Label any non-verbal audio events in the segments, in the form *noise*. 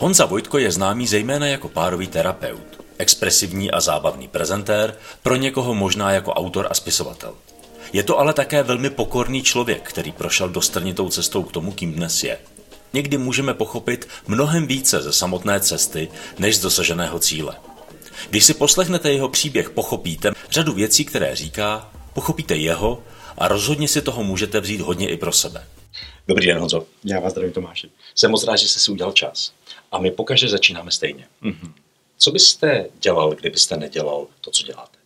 Honza Vojtko je známý zejména jako párový terapeut, expresivní a zábavný prezentér, pro někoho možná jako autor a spisovatel. Je to ale také velmi pokorný člověk, který prošel dostrnitou cestou k tomu, kým dnes je. Někdy můžeme pochopit mnohem více ze samotné cesty, než z dosaženého cíle. Když si poslechnete jeho příběh, pochopíte řadu věcí, které říká, pochopíte jeho a rozhodně si toho můžete vzít hodně i pro sebe. Dobrý den, Honzo. Já vás zdravím, Tomáši. Jsem moc rád, že jste si udělal čas. A my pokaždé začínáme stejně. Mm-hmm. Co byste dělal, kdybyste nedělal to, co děláte?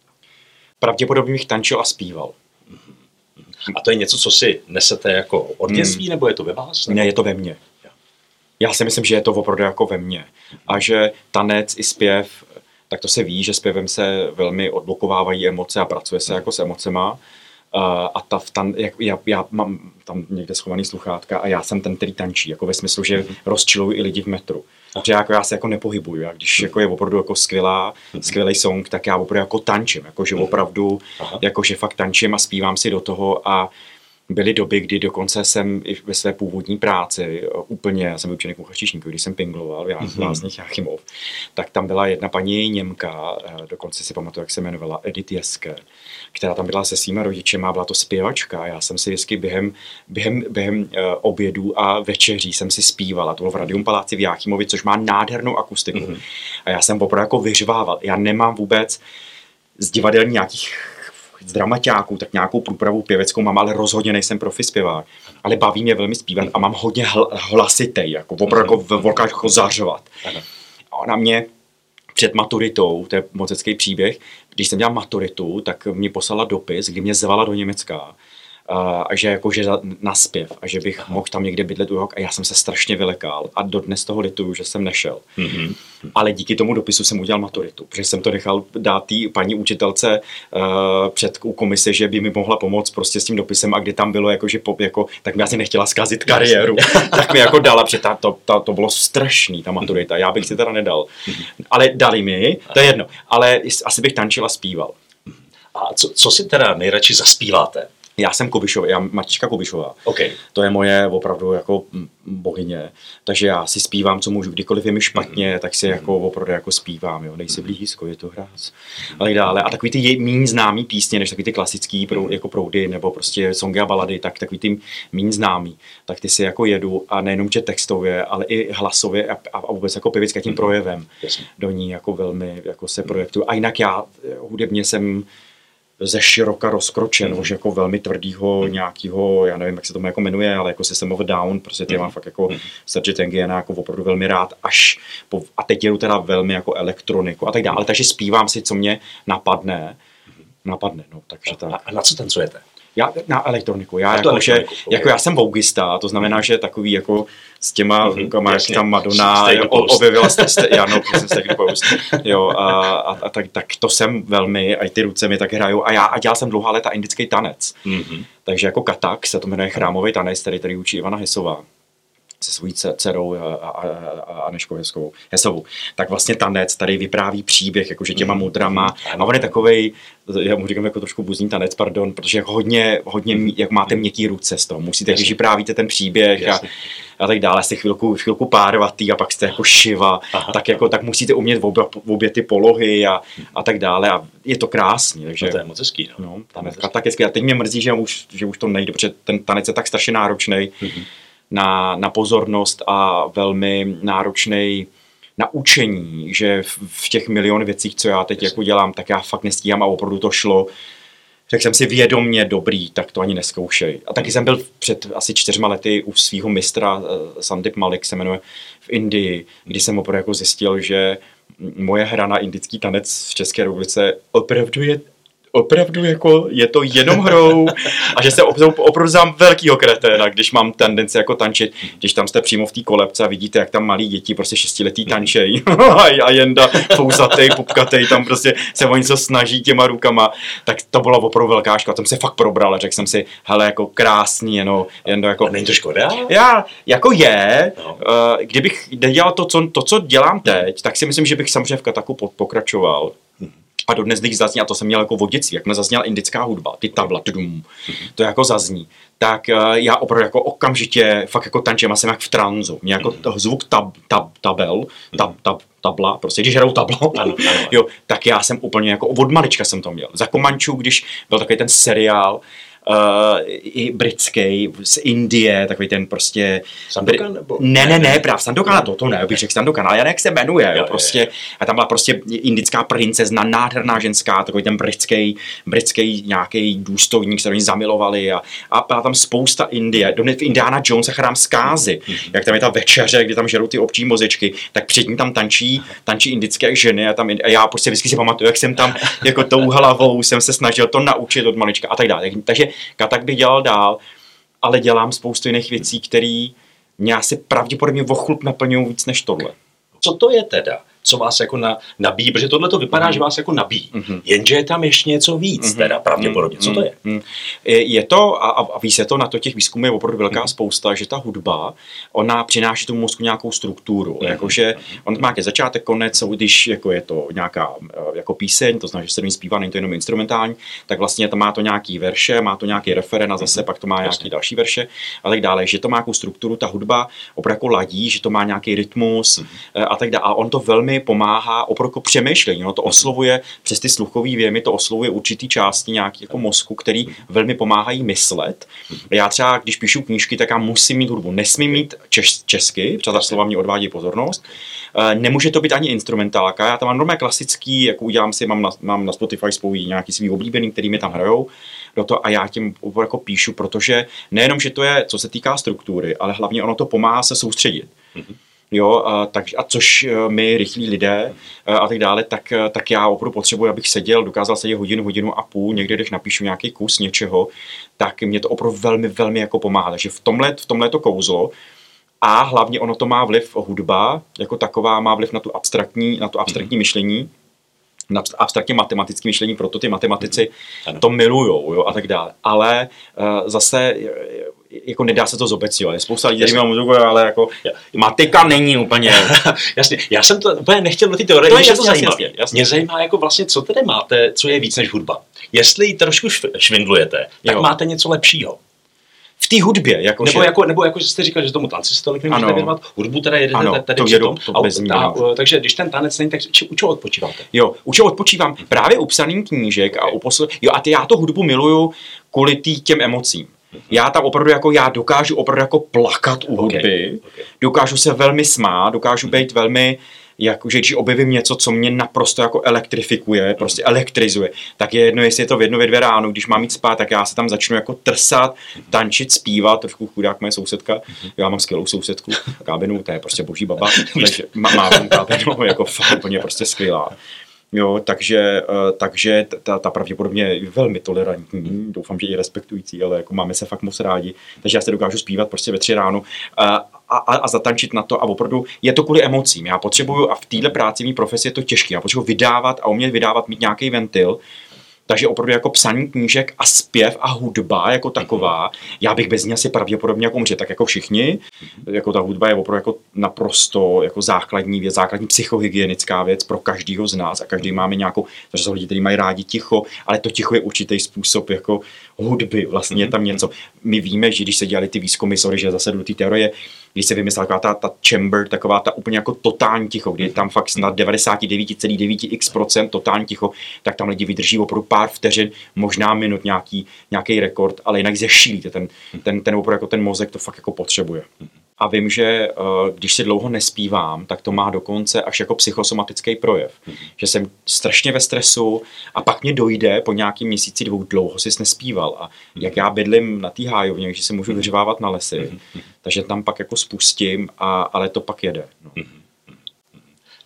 Pravděpodobně bych tančil a zpíval. A to je něco, co si nesete jako od hmm. dětství, hmm. nebo je to ve vás? Nebo? Ne, je to ve mně. Já si myslím, že je to opravdu jako ve mně. A že tanec i zpěv, tak to se ví, že zpěvem se velmi odblokovávají emoce a pracuje se jako s emocema. A ta, tam, jak, já, já mám tam někde schovaný sluchátka a já jsem ten, který tančí, jako ve smyslu, že mm-hmm. rozčiluju i lidi v metru. Protože jako já se jako nepohybuju, a když jako je opravdu jako skvělá, mhm. skvělý song, tak já opravdu jako tančím, jako že mhm. opravdu, jako že fakt tančím a zpívám si do toho a byly doby, kdy dokonce jsem i ve své původní práci úplně, já jsem byl učený kuchařčíšník, když jsem pingloval v mm-hmm. Lázních Jachimov, tak tam byla jedna paní Němka, eh, dokonce si pamatuju, jak se jmenovala, Edith Jeske, která tam byla se svýma rodičema, byla to zpěvačka. Já jsem si vždycky během, během, během uh, obědů a večeří jsem si zpívala. To bylo v Radium Paláci v Jáchymovi, což má nádhernou akustiku. Mm-hmm. A já jsem opravdu jako vyřvával. Já nemám vůbec z divadelní nějakých dramaťáků, tak nějakou průpravu pěveckou mám, ale rozhodně nejsem profi zpěvák. Ale baví mě velmi zpívat a mám hodně hl- hlasitej, jako opravdu jako v volkách jako zařovat. A ona mě před maturitou, to je mocecký příběh, když jsem dělal maturitu, tak mě poslala dopis, kdy mě zvala do Německa a že jako, že na zpěv a že bych mohl tam někde bydlet u rok a já jsem se strašně vylekal a dodnes toho lituju, že jsem nešel. Mm-hmm. Ale díky tomu dopisu jsem udělal maturitu, protože jsem to nechal dát té paní učitelce uh, před u komise, že by mi mohla pomoct prostě s tím dopisem a kdy tam bylo jako, že po, jako, tak mi asi nechtěla zkazit kariéru, *laughs* tak mi jako dala, protože ta, to, ta, to bylo strašný, ta maturita, já bych si teda nedal. Mm-hmm. Ale dali mi, to je jedno, ale asi bych tančil a zpíval. A co, co si teda nejradši zaspíváte? Já jsem Kubišová, já Matička Kubišová. Okay. To je moje opravdu jako bohyně. Takže já si zpívám, co můžu. Kdykoliv je mi špatně, mm. tak si jako opravdu jako zpívám. Jo. Nejsi blízko, je to hráz. A tak dále. A takový ty méně známý písně, než takový ty klasický prou, jako proudy nebo prostě songy a balady, tak takový ty méně známý, tak ty si jako jedu a nejenom že textově, ale i hlasově a, a vůbec jako pěvická tím projevem do ní jako velmi jako se projektuju. A jinak já hudebně jsem ze široka rozkročen, už jako velmi tvrdýho mm. nějakého, já nevím, jak se tomu jako jmenuje, ale jako System of Down, prostě ty mm. mám fakt jako mm. Serge Tangiana jako opravdu velmi rád, až po, a teď jedu teda velmi jako elektroniku a tak dále, takže zpívám si, co mě napadne, napadne, no, takže tak. A na co tancujete? Já na elektroniku. Já, jako, že, okay. jako já jsem vougista, to znamená, že takový jako s těma mm-hmm, rukama, jak tam Madonna objevila jste, jste, *laughs* já no, jsem Post, jo, a, a, a, tak, tak, to jsem velmi, a i ty ruce mi tak hrajou, a já a dělal jsem dlouhá léta indický tanec, mm-hmm. takže jako katak se to jmenuje chrámový tanec, který tady učí Ivana Hesová se svojí dcerou Aneškou Heskovou, Hesovou, tak vlastně tanec tady vypráví příběh, jakože těma mhm. mudrama. A on je takovej, já mu říkám jako trošku buzní tanec, pardon, protože hodně, hodně, jak máte měkký ruce z toho, musíte, když vyprávíte ten příběh a, a tak dále, jste chvilku, chvilku párvatý a pak jste jako šiva, Aha. tak jako, tak musíte umět v obě, v obě ty polohy a, a tak dále a je to krásný. Takže, no to je moc hezký. No. No, tanec, tak hezký. A teď mě mrzí, že už, že už to nejde, protože ten tanec je tak strašně náročný. Mm-hmm na, na pozornost a velmi náročný na učení, že v, v těch milion věcích, co já teď jako dělám, tak já fakt nestíhám a opravdu to šlo. Řekl jsem si vědomně dobrý, tak to ani neskoušej. A taky jsem byl před asi čtyřma lety u svého mistra, uh, Sandip Malik se jmenuje, v Indii, kdy jsem opravdu jako zjistil, že moje hra na indický tanec v České republice opravdu je opravdu jako je to jenom hrou a že se opravdu znám velkýho kreténa, když mám tendenci jako tančit, když tam jste přímo v té kolebce a vidíte, jak tam malí děti prostě šestiletý tančej *laughs* a jenda fouzatej, pupkatej, tam prostě se o něco snaží těma rukama, tak to byla opravdu velká škoda, tam se fakt probral a řekl jsem si, hele, jako krásný, jenom, jen jako... A není to škoda? Já, jako je, no. uh, kdybych nedělal to co, to, co dělám teď, tak si myslím, že bych samozřejmě v Kataku pokračoval. A dodnes, když zazní, a to jsem měl jako vodictví, jak zazněla indická hudba, ty tabla, tudum, to jako zazní, tak uh, já opravdu jako okamžitě fakt jako tančím a jsem jak v tranzu. Mě jako mm. zvuk tab, tab, tabel, tab, tab, tabla, prostě když hrajou tablo, ano, *laughs* ano. jo, tak já jsem úplně jako od malička jsem to měl. Za Komančů, když byl takový ten seriál, uh, i britský, z Indie, takový ten prostě... Sandokan? Nebo... Ne, ne, ne, právě Sandokan, to, to ne, bych řekl Sandokan, ale jak se jmenuje, jo, prostě, je, a tam byla prostě indická princezna, nádherná ženská, takový ten britský, britský nějaký důstojník, který oni zamilovali a, a byla tam spousta Indie, do Indiana Jones a chrám zkázy, mm-hmm. jak tam je ta večeře, kdy tam žerou ty občí mozečky, tak před ním tam tančí, tančí indické ženy a, tam, a já prostě vždycky si pamatuju, jak jsem tam jako tou hlavou jsem se snažil to naučit od malička a tak dále. Takže tak bych dělal dál, ale dělám spoustu jiných věcí, které mě asi pravděpodobně vochlup naplňují víc než tohle. Co to je teda? Co vás jako na, nabíjí, protože tohle to vypadá, mm. že vás jako nabíjí. Mm-hmm. Jenže je tam ještě něco víc, mm-hmm. teda pravděpodobně. Co to je? Mm-hmm. Je to, a, a ví se to, na to těch výzkumů je opravdu velká mm-hmm. spousta, že ta hudba, ona přináší tomu mozku nějakou strukturu. Mm-hmm. Jakože on má nějaký začátek, konec, když jako je to nějaká eh, jako píseň, to znamená, že se do ní zpívá, není to jenom instrumentální, tak vlastně to má to nějaký verše, má to nějaký referen a zase mm-hmm. pak to má nějaký Jasně. další verše a tak dále. Že to má nějakou strukturu, ta hudba opravdu jako ladí, že to má nějaký rytmus mm-hmm. a tak dále. A on to velmi velmi pomáhá opravdu přemýšlení. No, to oslovuje přes ty sluchové věmy, to oslovuje určitý části nějaký jako mozku, který velmi pomáhají myslet. Já třeba, když píšu knížky, tak já musím mít hudbu. Nesmím mít čes, česky, protože ta slova mě odvádí pozornost. Eh, nemůže to být ani instrumentálka. Já tam mám normálně klasický, jako udělám si, mám na, mám na Spotify spolu nějaký svý oblíbený, který mi tam hrajou do toho a já tím jako píšu, protože nejenom, že to je, co se týká struktury, ale hlavně ono to pomáhá se soustředit. Mm-hmm jo, a, tak, a což e, my, rychlí lidé a, e, a tak dále, tak, e, tak já opravdu potřebuji, abych seděl, dokázal sedět hodinu, hodinu a půl, někde, když napíšu nějaký kus něčeho, tak mě to opravdu velmi, velmi jako pomáhá. Takže v tomhle, v tomhle to kouzlo, a hlavně ono to má vliv hudba, jako taková má vliv na tu abstraktní, na to abstraktní mm-hmm. myšlení, na abstraktně matematické myšlení, proto ty matematici mm-hmm. to milujou jo, a tak dále. Ale uh, zase jako nedá se to zobecňovat. Je spousta lidí, kteří muziku, ale jako matika není úplně. *laughs* jasně, já jsem to úplně nechtěl do té teorie, to je jasně, to zajímavé. Jasně, jasně. Mě zajímá, jako vlastně, co tedy máte, co je víc než hudba. Jestli ji trošku švindlujete, tak jo. máte něco lepšího v té hudbě. Jako nebo, že... jako, nebo jako jste říkal, že tomu tanci se tolik nemůžete věnovat, hudbu teda jedete ano, tady to jedu, to a, ta, takže když ten tanec není, tak či, u čeho odpočíváte? Jo, u čeho odpočívám? Právě u psaných knížek a u posl... Jo, a ty, já to hudbu miluju kvůli tý, těm emocím. Já tam opravdu jako, já dokážu opravdu jako plakat u hudby, okay. Okay. dokážu se velmi smát, dokážu být velmi, jakože když objevím něco, co mě naprosto jako elektrifikuje, prostě elektrizuje, tak je jedno, jestli je to v jedno, ve dvě ráno, když mám jít spát, tak já se tam začnu jako trsat, tančit, zpívat, trošku chudák moje sousedka, já mám skvělou sousedku, kábinu, to je prostě boží baba, *laughs* takže má, má kábinu, jako fakt úplně prostě skvělá. Jo, takže, eh, takže ta, ta pravděpodobně je velmi tolerantní, doufám, že i respektující, ale jako máme se fakt moc rádi, takže já se dokážu zpívat prostě ve tři ráno a, a, a zatančit na to a opravdu je to kvůli emocím. Já potřebuju, a v téhle práci mý profesi je to těžké, já potřebuji vydávat a umět vydávat, mít nějaký ventil, takže opravdu jako psaní knížek a zpěv a hudba jako taková, já bych bez ní asi pravděpodobně jako umřel, tak jako všichni. Jako ta hudba je opravdu jako naprosto jako základní věc, základní psychohygienická věc pro každého z nás a každý máme nějakou, takže jsou lidi, kteří mají rádi ticho, ale to ticho je určitý způsob jako hudby, vlastně je tam něco. My víme, že když se dělali ty výzkumy, sorry, že zase do té teorie, když se vymyslela taková ta, ta chamber, taková ta úplně jako totální ticho, kdy je tam fakt na 99,9x procent totální ticho, tak tam lidi vydrží opravdu pár vteřin, možná minut nějaký, nějaký rekord, ale jinak zešílíte, ten, ten, ten opravdu jako ten mozek to fakt jako potřebuje. A vím, že eh, když si dlouho nespívám, tak to má dokonce až jako psychosomatický projev. Že jsem strašně ve stresu a pak mě dojde po nějakým měsíci dvou dlouho si nespíval. A jak já bydlím na té hájovně, že se můžu vyřvávat na lesy, takže tam pak jako spustím, a, ale to pak jede. No.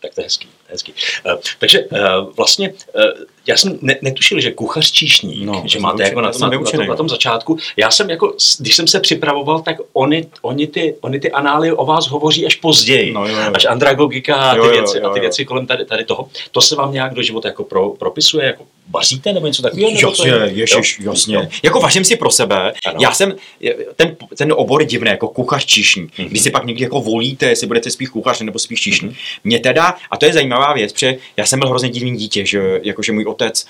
Tak to je hezký. hezký. Uh, takže uh, vlastně uh, já jsem ne, netušil, že kuchař číšník, no, že máte jako na tom, na, tom, na tom začátku. Já jsem jako, když jsem se připravoval, tak oni, oni, ty, oni ty anály o vás hovoří až později. No, jo, jo. Až andragogika a ty, jo, věci, jo, jo, a ty věci kolem tady, tady toho. To se vám nějak do života jako pro, propisuje? Jako vaříte nebo něco takového? Jasně, ježiš, jasně. Jo. Jako vařím si pro sebe. Ano. Já jsem, ten, ten obor je divný, jako kuchař číšní. Mm-hmm. Když si pak někdy jako volíte, jestli budete spíš kuchař nebo spíš číšní. Mm-hmm. Mě teda, a to je zajímavá věc, protože já jsem byl hrozně divný dítě, že jakože můj otec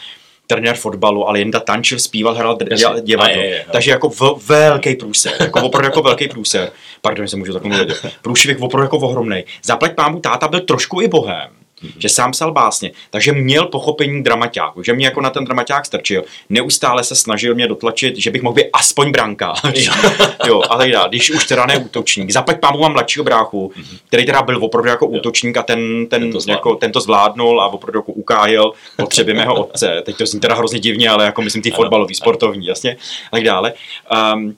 trenér fotbalu, ale jen tančil, zpíval, hrál divadlo. Takže jako v, velký průser, jako opravdu jako velký průser. Pardon, se můžu takhle mluvit. Průšvih opravdu jako ohromný. Zaplať pámu táta byl trošku i bohem mm-hmm. že sám psal básně, takže měl pochopení dramaťáku, že mě jako na ten dramaťák strčil. Neustále se snažil mě dotlačit, že bych mohl být aspoň brankář. jo, *laughs* ale já, když už teda ne útočník. Zaplať pámu mám mladšího bráchu, mm-hmm. který teda byl opravdu jako útočník a ten, ten, ten, to, jako, ten to zvládnul a opravdu jako ukájel potřeby mého otce. Teď to zní teda hrozně divně, ale jako myslím ty fotbalový, sportovní, jasně, a tak dále. Um,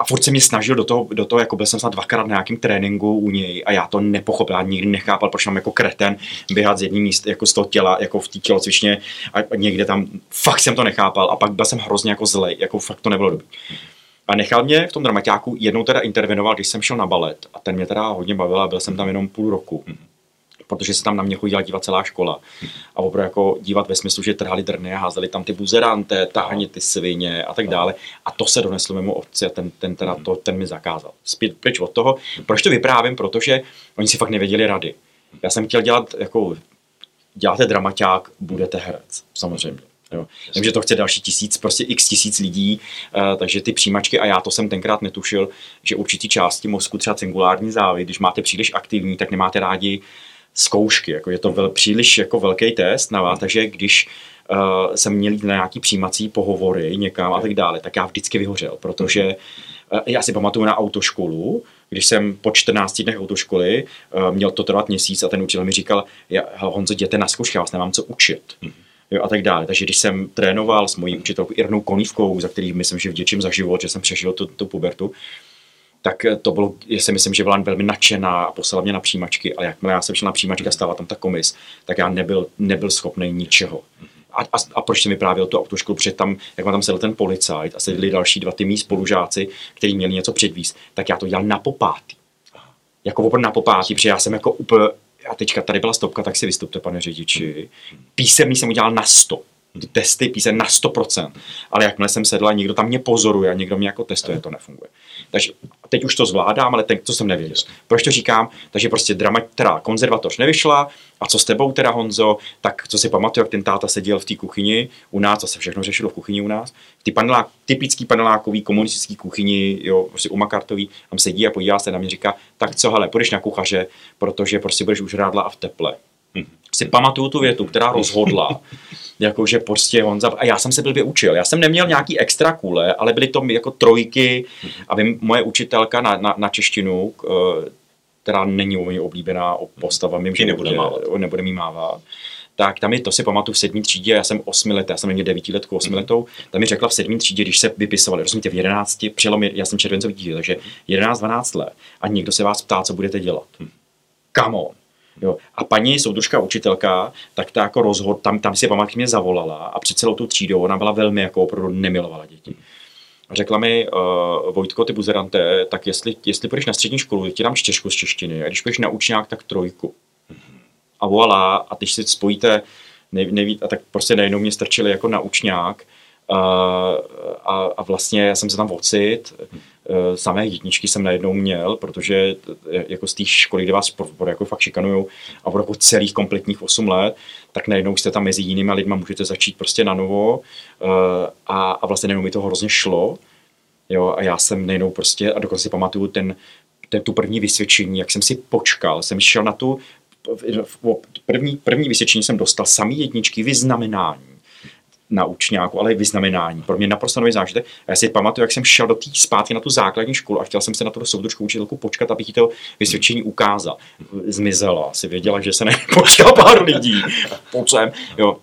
a furt se mě snažil do toho, do toho, jako byl jsem snad dvakrát na nějakém tréninku u něj a já to nepochopil, já nikdy nechápal, proč mám jako kreten běhat z jedním míst jako z toho těla, jako v té tělocvičně a někde tam, fakt jsem to nechápal a pak byl jsem hrozně jako zlej, jako fakt to nebylo dobrý. A nechal mě v tom dramaťáku, jednou teda intervenoval, když jsem šel na balet a ten mě teda hodně bavil a byl jsem tam jenom půl roku protože se tam na mě chodila dívat celá škola. A opravdu jako dívat ve smyslu, že trhali drny a házeli tam ty buzeranté, tahani ty svině a tak dále. A to se doneslo mému otci a ten, ten, teda to, ten mi zakázal. Zpět pryč od toho. Proč to vyprávím? Protože oni si fakt nevěděli rady. Já jsem chtěl dělat jako děláte dramaťák, budete herec, samozřejmě. Jo. Vím, že to chce další tisíc, prostě x tisíc lidí, uh, takže ty přijímačky, a já to jsem tenkrát netušil, že určitý části mozku, třeba cingulární závy, když máte příliš aktivní, tak nemáte rádi zkoušky. Jako je to vel, příliš jako velký test na vás, takže když uh, jsem měl jít na nějaký přijímací pohovory někam a tak dále, tak já vždycky vyhořel, protože uh, já si pamatuju na autoškolu, když jsem po 14 dnech autoškoly, uh, měl to trvat měsíc a ten učitel mi říkal, Honzo, jděte na zkoušky, já vás nemám co učit. Mm jo, a tak dále. Takže když jsem trénoval s mojí učitelkou Irnou Konívkou, za který myslím, že vděčím za život, že jsem přežil tu, tu pubertu, tak to bylo, já si myslím, že byla velmi nadšená a poslala mě na přijímačky, ale jakmile já jsem šel na přijímačky a stala tam ta komis, tak já nebyl, nebyl schopný ničeho. A, a, a proč jsem vyprávěl tu autoškolu, protože tam, jak tam sedl ten policajt a seděli další dva ty mý spolužáci, kteří měli něco předvíst, tak já to dělal na popátý. Jako opravdu na popátý, protože já jsem jako úplně, a teďka tady byla stopka, tak si vystupte, pane řidiči. Písemný jsem udělal na 100 ty testy píse na 100%, ale jakmile jsem sedla, někdo tam mě pozoruje a někdo mě jako testuje, to nefunguje. Takže teď už to zvládám, ale ten, to jsem nevěděl. Proč to říkám? Takže prostě drama, teda konzervatoř nevyšla a co s tebou teda Honzo, tak co si pamatuju, jak ten táta seděl v té kuchyni u nás, co se všechno řešilo v kuchyni u nás, ty panelák, typický panelákový komunistický kuchyni, jo, prostě u Makartový, tam sedí a podívá se na mě, říká, tak co, hele, půjdeš na kuchaře, protože prostě budeš už rádla a v teple. Si pamatuju tu větu, která rozhodla, *laughs* jakože prostě Honza, a já jsem se blbě učil, já jsem neměl nějaký extra kule, ale byly to jako trojky a vím, moje učitelka na, na, na češtinu, která není u mě oblíbená postava, vím, že nebude, mávat. nebude mi mávat, tak tam je, to si pamatuju v sedmý třídě, já jsem osmi let, já jsem měl devítiletku, osmiletou, tam mi řekla v sedmý třídě, když se vypisovali, rozumíte, v jedenácti, přelom, já jsem červencový dítě, takže 11-12 let. A někdo se vás ptá, co budete dělat. Come on. Jo. A paní soudružka učitelka, tak ta jako rozhod, tam, tam si pamatuju, mě zavolala a před celou tu třídou ona byla velmi jako opravdu nemilovala děti. A řekla mi, uh, Vojtko, ty buzerante, tak jestli, jestli půjdeš na střední školu, ti dám čtyřku z češtiny, a když půjdeš na učňák, tak trojku. A voilà, a když si spojíte, ne, neví, a tak prostě najednou mě strčili jako na učňák, a, a vlastně já jsem se tam ocit, e, samé jedničky jsem najednou měl, protože e, jako z té školy, kde vás jako fakt šikanujou a pro jako celých kompletních 8 let, tak najednou jste tam mezi jinými lidmi můžete začít prostě na novo. E, a, a vlastně najednou mi to hrozně šlo. Jo, a já jsem najednou prostě, a dokonce si pamatuju ten, ten, tu první vysvědčení, jak jsem si počkal, jsem šel na tu, první, první vysvědčení jsem dostal samý jedničky vyznamenání na učňáku, ale i vyznamenání. Pro mě naprosto nový zážitek. A já si pamatuju, jak jsem šel do té zpátky na tu základní školu a chtěl jsem se na tu soudružku učitelku počkat, abych jí to vysvědčení ukázal. Zmizela, asi věděla, že se *laughs* nepočká pár lidí. Pocem, jo.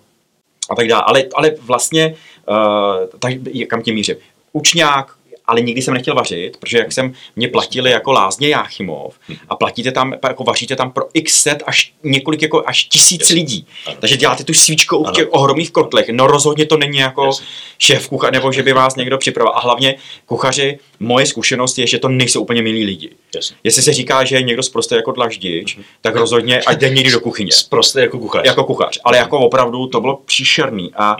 A tak dále. Ale, ale vlastně, uh, tak, kam tím mířím? Učňák, ale nikdy jsem nechtěl vařit, protože jak jsem mě platili jako lázně Jáchymov a platíte tam, jako vaříte tam pro x set až několik, jako až tisíc lidí. Takže děláte tu svíčku v těch ohromných kotlech. No rozhodně to není jako šéf kuchař, nebo že by vás někdo připravil. A hlavně kuchaři, moje zkušenost je, že to nejsou úplně milí lidi. Jestli se říká, že je někdo zprostý jako dlaždič, mhm. tak rozhodně ať jde někdy do kuchyně. Zprostý jako kuchař. Jako kuchař. Ale jako opravdu to bylo příšerný. A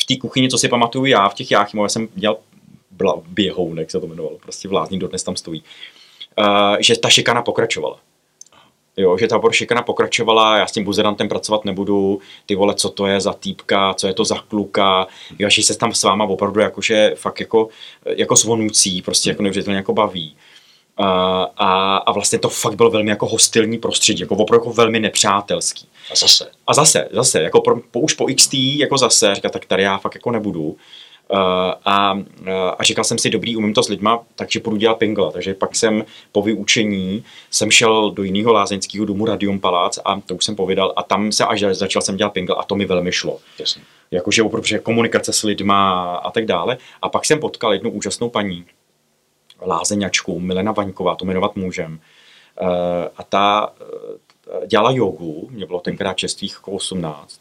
v té kuchyni, co si pamatuju já, v těch Jáchymově jsem dělal běhounek, se to jmenovalo, prostě vlázní dodnes tam stojí, uh, že ta šikana pokračovala. Jo, že ta šikana pokračovala, já s tím buzerantem pracovat nebudu, ty vole, co to je za týpka, co je to za kluka, jo, že se tam s váma opravdu jakože fakt jako, jako svonoucí, prostě jako neuvěřitelně jako baví. A, a, a, vlastně to fakt byl velmi jako hostilní prostředí, jako opravdu jako velmi nepřátelský. A zase. A zase, zase, jako pro, po, už po XT, jako zase, říká, tak tady já fakt jako nebudu. Uh, a, a říkal jsem si, dobrý, umím to s lidma, takže půjdu dělat pingla. Takže pak jsem po vyučení jsem šel do jiného lázeňského domu Radium Palác a to už jsem povídal a tam se až začal jsem dělat pingla a to mi velmi šlo. Jasně. Jakože opravdu komunikace s lidma a tak dále. A pak jsem potkal jednu úžasnou paní, lázeňačku, Milena Vaňková, to jmenovat můžem. Uh, a ta dělala jogu, mě bylo tenkrát čestvých jako 18,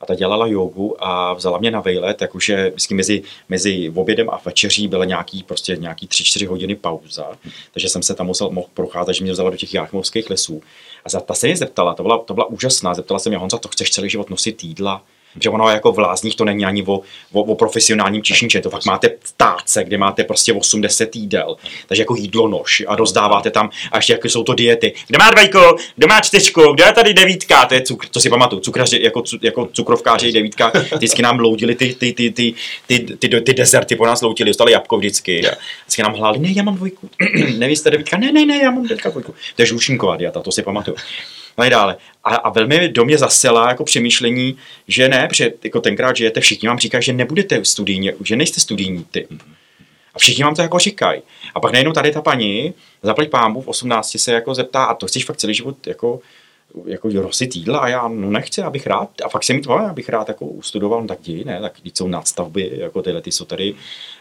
a ta dělala jogu a vzala mě na vejlet, jakože vždycky mezi, mezi obědem a večeří byla nějaký, prostě nějaký 3-4 hodiny pauza, takže jsem se tam musel mohl procházet, že mě vzala do těch jáchmovských lesů. A za, ta se mě zeptala, to byla, to byla úžasná, zeptala se mě, Honza, to chceš celý život nosit jídla? Že ono jako v lázních to není ani o, o, o profesionálním čišniče, to fakt máte táce, kde máte prostě 80 jídel, takže jako jídlo nož a rozdáváte tam a ještě jako jsou to diety. Kdo má dvojku, kdo má čtyřku, kdo je tady devítka, to je cukr, to si pamatuju, cukraři, jako, jako cukrovkáři devítka, vždycky nám loudili ty, ty, ty, ty, ty, ty, ty, ty dezerty, po nás loudili, dostali jabko vždycky. Vždycky nám hláli, ne, já mám dvojku, *clears throat* nevíte devítka, ne, ne, ne, já mám teďka dvojku. To je žlučníková dieta, to si pamatuju. No i dále. A, a velmi do mě zasela jako přemýšlení, že ne, protože jako tenkrát žijete, všichni vám říkají, že nebudete studijní, že nejste studijní typ. A všichni vám to jako říkají. A pak najednou tady ta paní, zaplať pámu v 18 se jako zeptá, a to chceš fakt celý život jako jako rosit jídla a já no nechci, abych rád, a fakt se mi to, abych rád jako ustudoval, no tak ti, ne, tak jsou nadstavby, jako tyhle ty jsou tady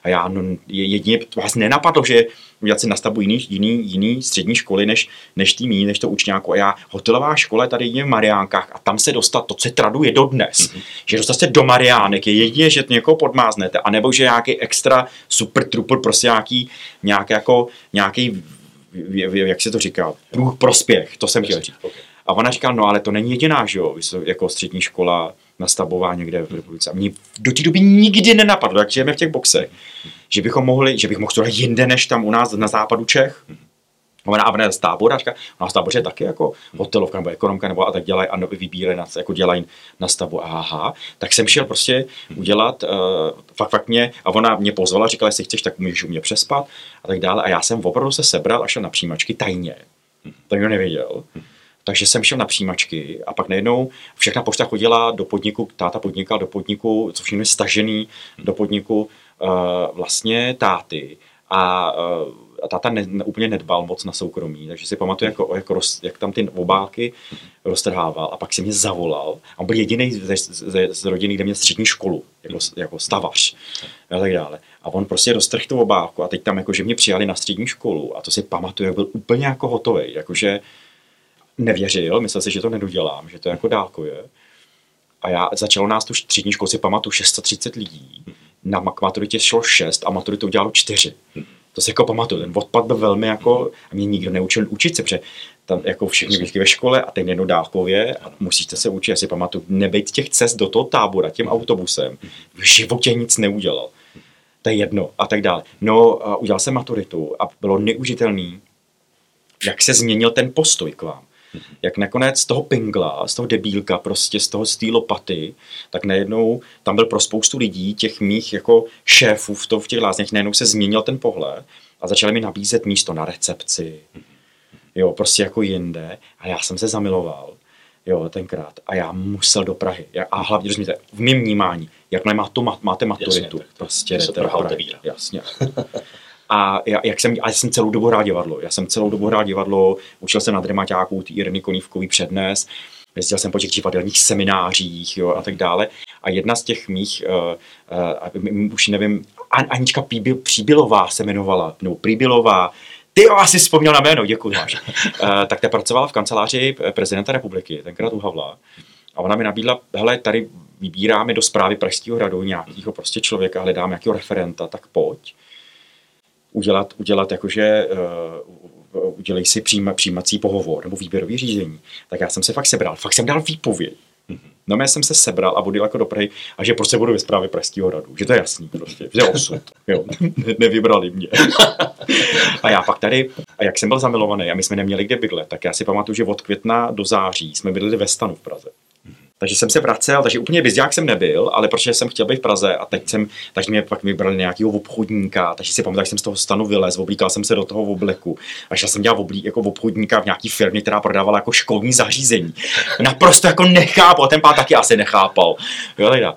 a já no, jedině vás nenapadlo, že udělat si nastavbu jiný, jiný, jiný střední školy, než, než tým jiný, než to učňáku. A já, hotelová škola tady je v Mariánkách a tam se dostat, to se traduje dodnes, mm-hmm. že dostat se do Mariánek je jedině, že někoho podmáznete, anebo že nějaký extra super trupl, prostě nějaký, nějaký, jako, nějaký jak se to říká, prospěch, to jsem chtěl říct. Okay. A ona říká, no ale to není jediná, že jo, jako střední škola nastavová někde v republice. A mě do té doby nikdy nenapadlo, jak žijeme v těch boxech, že bychom mohli, že bych mohl studovat jinde než tam u nás na západu Čech. A ona, a ona z tábora, říká, no z táboře taky jako hotelovka nebo ekonomka nebo a tak dělají a vybírají, na, jako dělají na stavu. Aha, tak jsem šel prostě udělat, uh, fakt, fakt mě, a ona mě pozvala, říkala, jestli chceš, tak můžeš u mě přespat a tak dále. A já jsem opravdu se sebral a šel na přijímačky tajně. Tak to nevěděl. Takže jsem šel na přijímačky a pak najednou všechna pošta chodila do podniku, táta podnikal do podniku, co všechno je stažený do podniku uh, vlastně táty. A, uh, a táta ne, ne, úplně nedbal moc na soukromí, takže si pamatuju, jako, jako roz, jak tam ty obálky roztrhával a pak si mě zavolal. A on byl jediný z, z, z rodiny, kde měl střední školu, jako, jako stavař a tak dále. A on prostě roztrhl tu obálku a teď tam jako, že mě přijali na střední školu a to si pamatuju, byl úplně jako hotový, jakože nevěřil, myslel si, že to nedodělám, že to je jako dálkově. A já začalo nás tu třídní školu, si pamatuju, 630 lidí. Na maturitě šlo 6 a maturitu udělalo 4. To si jako pamatuju, ten odpad byl velmi jako, a mě nikdo neučil učit se, protože tam jako všichni byli ve škole a teď jednou dálkově a musíte se učit, já si pamatuju, nebejt těch cest do toho tábora tím autobusem, v životě nic neudělal. To je jedno a tak dále. No, a udělal jsem maturitu a bylo neužitelný, jak se změnil ten postoj k vám jak nakonec z toho pingla, z toho debílka, prostě z toho z té lopaty, tak najednou tam byl pro spoustu lidí, těch mých jako šéfů v, to, v těch lázních, najednou se změnil ten pohled a začali mi nabízet místo na recepci, jo, prostě jako jinde. A já jsem se zamiloval, jo, tenkrát. A já musel do Prahy. A hlavně, rozumíte, v mém vnímání, jakmile má to, máte maturitu, Jasně, prostě jdete do Prahy, jasně. A já, jak jsem, a já jsem celou dobu hrál divadlo. Já jsem celou dobu hrál divadlo, učil jsem na dramaťáku, Jirmy Konívkový přednes, jezdil jsem po těch divadelních seminářích jo, a tak dále. A jedna z těch mých, uh, uh, už nevím, An, Anička Píbil, Příbilová se jmenovala, nebo Příbilová, ty jo, asi vzpomněl na jméno, děkuji uh, *laughs* tak ta pracovala v kanceláři prezidenta republiky, tenkrát u Havla. A ona mi nabídla, hele, tady vybíráme do zprávy Pražského hradu nějakého prostě člověka, hledám nějakého referenta, tak pojď udělat, udělat jakože uh, udělej si přijíma, přijímací pohovor nebo výběrový řízení, tak já jsem se fakt sebral, fakt jsem dal výpověď. No já jsem se sebral a vodil jako do Prahy a že prostě budu ve zprávě Pražského radu. Že to je jasný prostě, že osud. *laughs* Jo. *laughs* Nevybrali mě. a já pak tady, a jak jsem byl zamilovaný a my jsme neměli kde bydlet, tak já si pamatuju, že od května do září jsme bydleli ve stanu v Praze. Takže jsem se vracel, takže úplně bizďák jsem nebyl, ale protože jsem chtěl být v Praze a teď jsem, takže mě pak vybrali nějakého obchodníka, takže si pamatuju, že jsem z toho stanu vylez, oblíkal jsem se do toho obleku a šel jsem dělat oblí, jako obchodníka v nějaký firmě, která prodávala jako školní zařízení. Naprosto jako nechápal, ten pán taky asi nechápal. Jo, teda.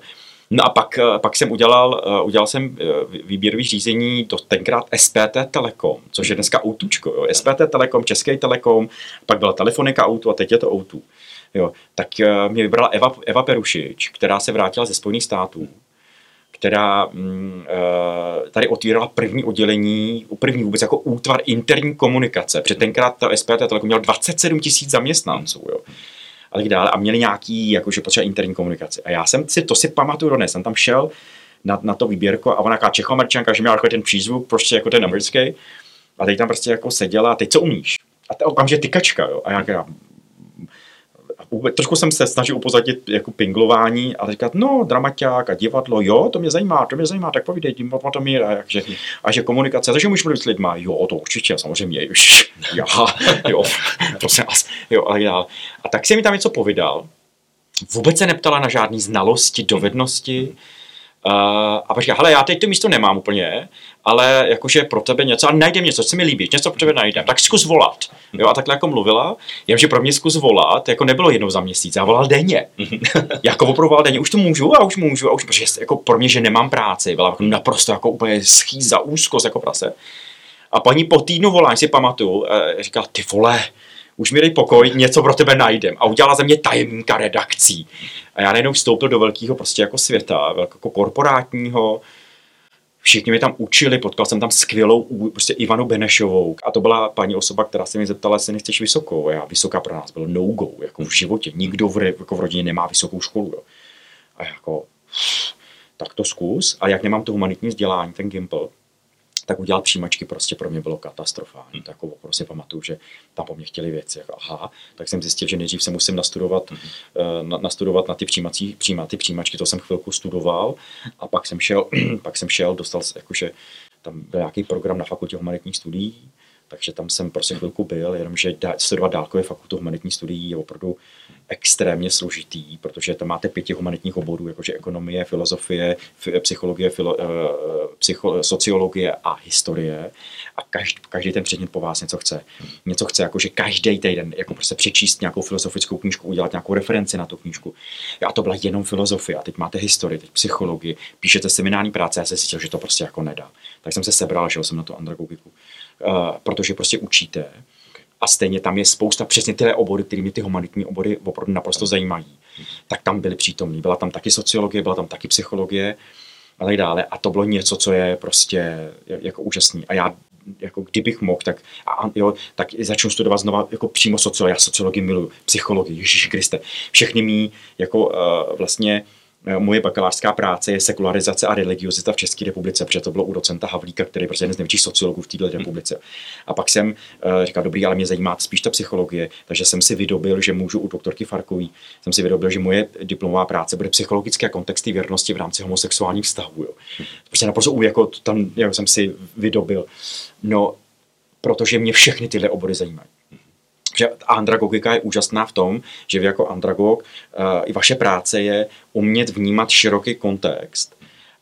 No a pak, pak jsem udělal, udělal jsem eh, výběrový řízení do tenkrát SPT Telekom, což je dneska Outučko. Jo. SPT Telekom, Český Telekom, pak byla Telefonika Outu a teď je to Outu. Jo, tak uh, mě vybrala Eva, Eva Perušič, která se vrátila ze Spojených států, která mm, uh, tady otvírala první oddělení, první vůbec jako útvar interní komunikace. Před tenkrát ta SPT Telekom měla 27 tisíc zaměstnanců. Jo. A tak dále. A měli nějaký, jakože potřeba interní komunikaci. A já jsem si, to si pamatuju dnes, jsem tam šel na, na to výběrko a ona nějaká čechoameričanka, že měla jako ten přízvuk, prostě jako ten americký. A teď tam prostě jako seděla, a teď co umíš? A to okamžitě tykačka, jo. A já trošku jsem se snažil upozadit jako pinglování a říkat, no, dramaťák a divadlo, jo, to mě zajímá, to mě zajímá, tak povídej, o tom je, a, a že komunikace, takže můžu mluvit s lidma, jo, to určitě, samozřejmě, *laughs* už, já, jo, prosím vás, jo, a tak dále. A tak jsem mi tam něco povídal, vůbec se neptala na žádné znalosti, dovednosti, Uh, a pak říká, hele, já teď to místo nemám úplně, ale jakože pro tebe něco, a najdem něco, co se mi líbí, něco pro tebe najdem, tak zkus volat. Jo, a takhle jako mluvila, že pro mě zkus volat, jako nebylo jednou za měsíc, já volal denně. *laughs* jako opravdu denně, už to můžu a už můžu, a už, protože jako pro mě, že nemám práci, byla jako naprosto jako úplně schýza, úzkost jako prase. A paní po týdnu volání si pamatuju, eh, říkala, ty vole, už mi dej pokoj, něco pro tebe najdem. A udělala ze mě tajemníka redakcí. A já najednou vstoupil do velkého prostě jako světa, jako korporátního, Všichni mě tam učili, potkal jsem tam skvělou prostě Ivanu Benešovou. A to byla paní osoba, která se mi zeptala, jestli nechceš vysokou. A já vysoká pro nás byl no-go, jako v životě. Nikdo v, jako v rodině nemá vysokou školu. Jo. A jako, tak to zkus. A jak nemám to humanitní vzdělání, ten Gimple, tak udělat přijímačky prostě pro mě bylo katastrofální. Tak jako prostě pamatuju, že tam po mně chtěli věci. Jako, aha, tak jsem zjistil, že nejdřív se musím nastudovat, mm-hmm. na, nastudovat na ty přijímací, přijíma, ty přijímačky, to jsem chvilku studoval a pak jsem šel, *clears throat* pak jsem šel, dostal jakože tam byl nějaký program na fakultě humanitních studií, takže tam jsem prostě chvilku byl, jenomže studovat dálkově fakultu humanitních studií je opravdu extrémně složitý, protože tam máte pěti humanitních oborů, jakože ekonomie, filozofie, psychologie, filo, uh, psycho, sociologie a historie a každý, každý ten předmět po vás něco chce. Něco chce, jakože každý týden jako prostě přečíst nějakou filozofickou knížku, udělat nějakou referenci na tu knížku. A to byla jenom filozofie a teď máte historii, teď psychologii, píšete seminární práce, já jsem cítil, že to prostě jako nedá. Tak jsem se sebral, šel jsem na tu andragogiku, uh, protože prostě učíte a stejně tam je spousta přesně tyhle obory, které ty humanitní obory opravdu naprosto zajímají. Tak tam byly přítomní. Byla tam taky sociologie, byla tam taky psychologie a tak dále. A to bylo něco, co je prostě jako úžasný. A já jako kdybych mohl, tak, a, jo, tak začnu studovat znova jako přímo sociologii. Já sociologii miluju, psychologii, Ježíš Kriste. Všechny mý jako uh, vlastně Eh, moje bakalářská práce je sekularizace a religiozita v České republice, protože to bylo u docenta Havlíka, který je prostě jeden z největších sociologů v této hmm. republice. A pak jsem uh, říkal, dobrý, ale mě zajímá spíš ta psychologie, takže jsem si vydobil, že můžu u doktorky Farkový, jsem si vydobil, že moje diplomová práce bude psychologické kontexty věrnosti v rámci homosexuálních vztahů. Jo. Prostě naprosto jako tam jako jsem si vydobil. No, protože mě všechny tyhle obory zajímají že andragogika je úžasná v tom, že vy jako andragog, uh, i vaše práce je umět vnímat široký kontext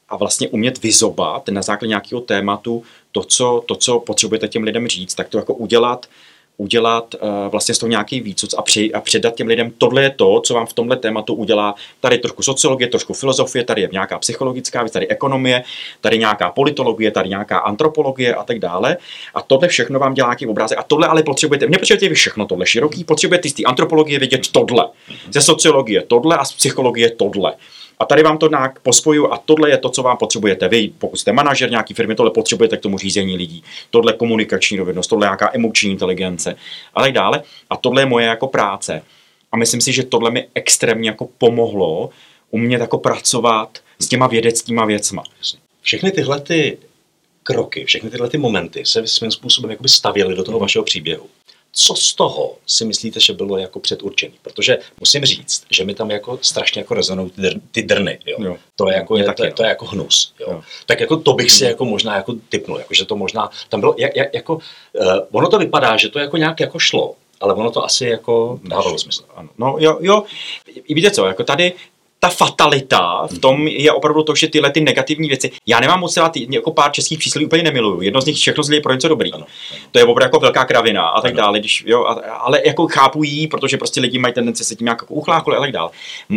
a vlastně umět vyzobat na základě nějakého tématu to co, to, co potřebujete těm lidem říct, tak to jako udělat udělat uh, vlastně z toho nějaký výcud a, při, a předat těm lidem, tohle je to, co vám v tomhle tématu udělá. Tady je trošku sociologie, trošku filozofie, tady je nějaká psychologická věc, tady ekonomie, tady nějaká politologie, tady nějaká antropologie a tak dále. A tohle všechno vám dělá nějaký obrázek. A tohle ale potřebujete, nepotřebujete vy všechno tohle široký, potřebujete z té antropologie vidět tohle, ze sociologie tohle a z psychologie tohle. A tady vám to nějak pospoju a tohle je to, co vám potřebujete vy. Pokud jste manažer nějaký firmy, tohle potřebujete k tomu řízení lidí. Tohle komunikační dovednost, tohle nějaká emoční inteligence a tak dále. A tohle je moje jako práce. A myslím si, že tohle mi extrémně jako pomohlo umět jako pracovat s těma vědeckýma věcma. Všechny tyhle ty kroky, všechny tyhle ty momenty se svým způsobem jakoby stavěly do toho vašeho příběhu. Co z toho si myslíte, že bylo jako předurčený? Protože musím říct, že mi tam jako strašně jako rezonují ty, dr- ty drny. Jo. Jo. To, je jako, je, to, je, to je jako hnus. Jo. Jo. Tak jako to bych si jako možná jako typnul, jako, že to možná tam bylo, jak, jak, jako, uh, ono to vypadá, že to jako nějak jako šlo, ale ono to asi jako dávalo smysl. Ano. No jo, jo, víte co, jako tady ta fatalita v tom je opravdu to, že tyhle ty negativní věci. Já nemám moc rád jako pár českých přísloví úplně nemiluju. Jedno z nich všechno zlý je pro něco dobrý. Ano, ano. To je opravdu jako velká kravina a tak ano. dále. Když, jo, ale jako chápu jí, protože prostě lidi mají tendenci se tím nějak jako a tak dále.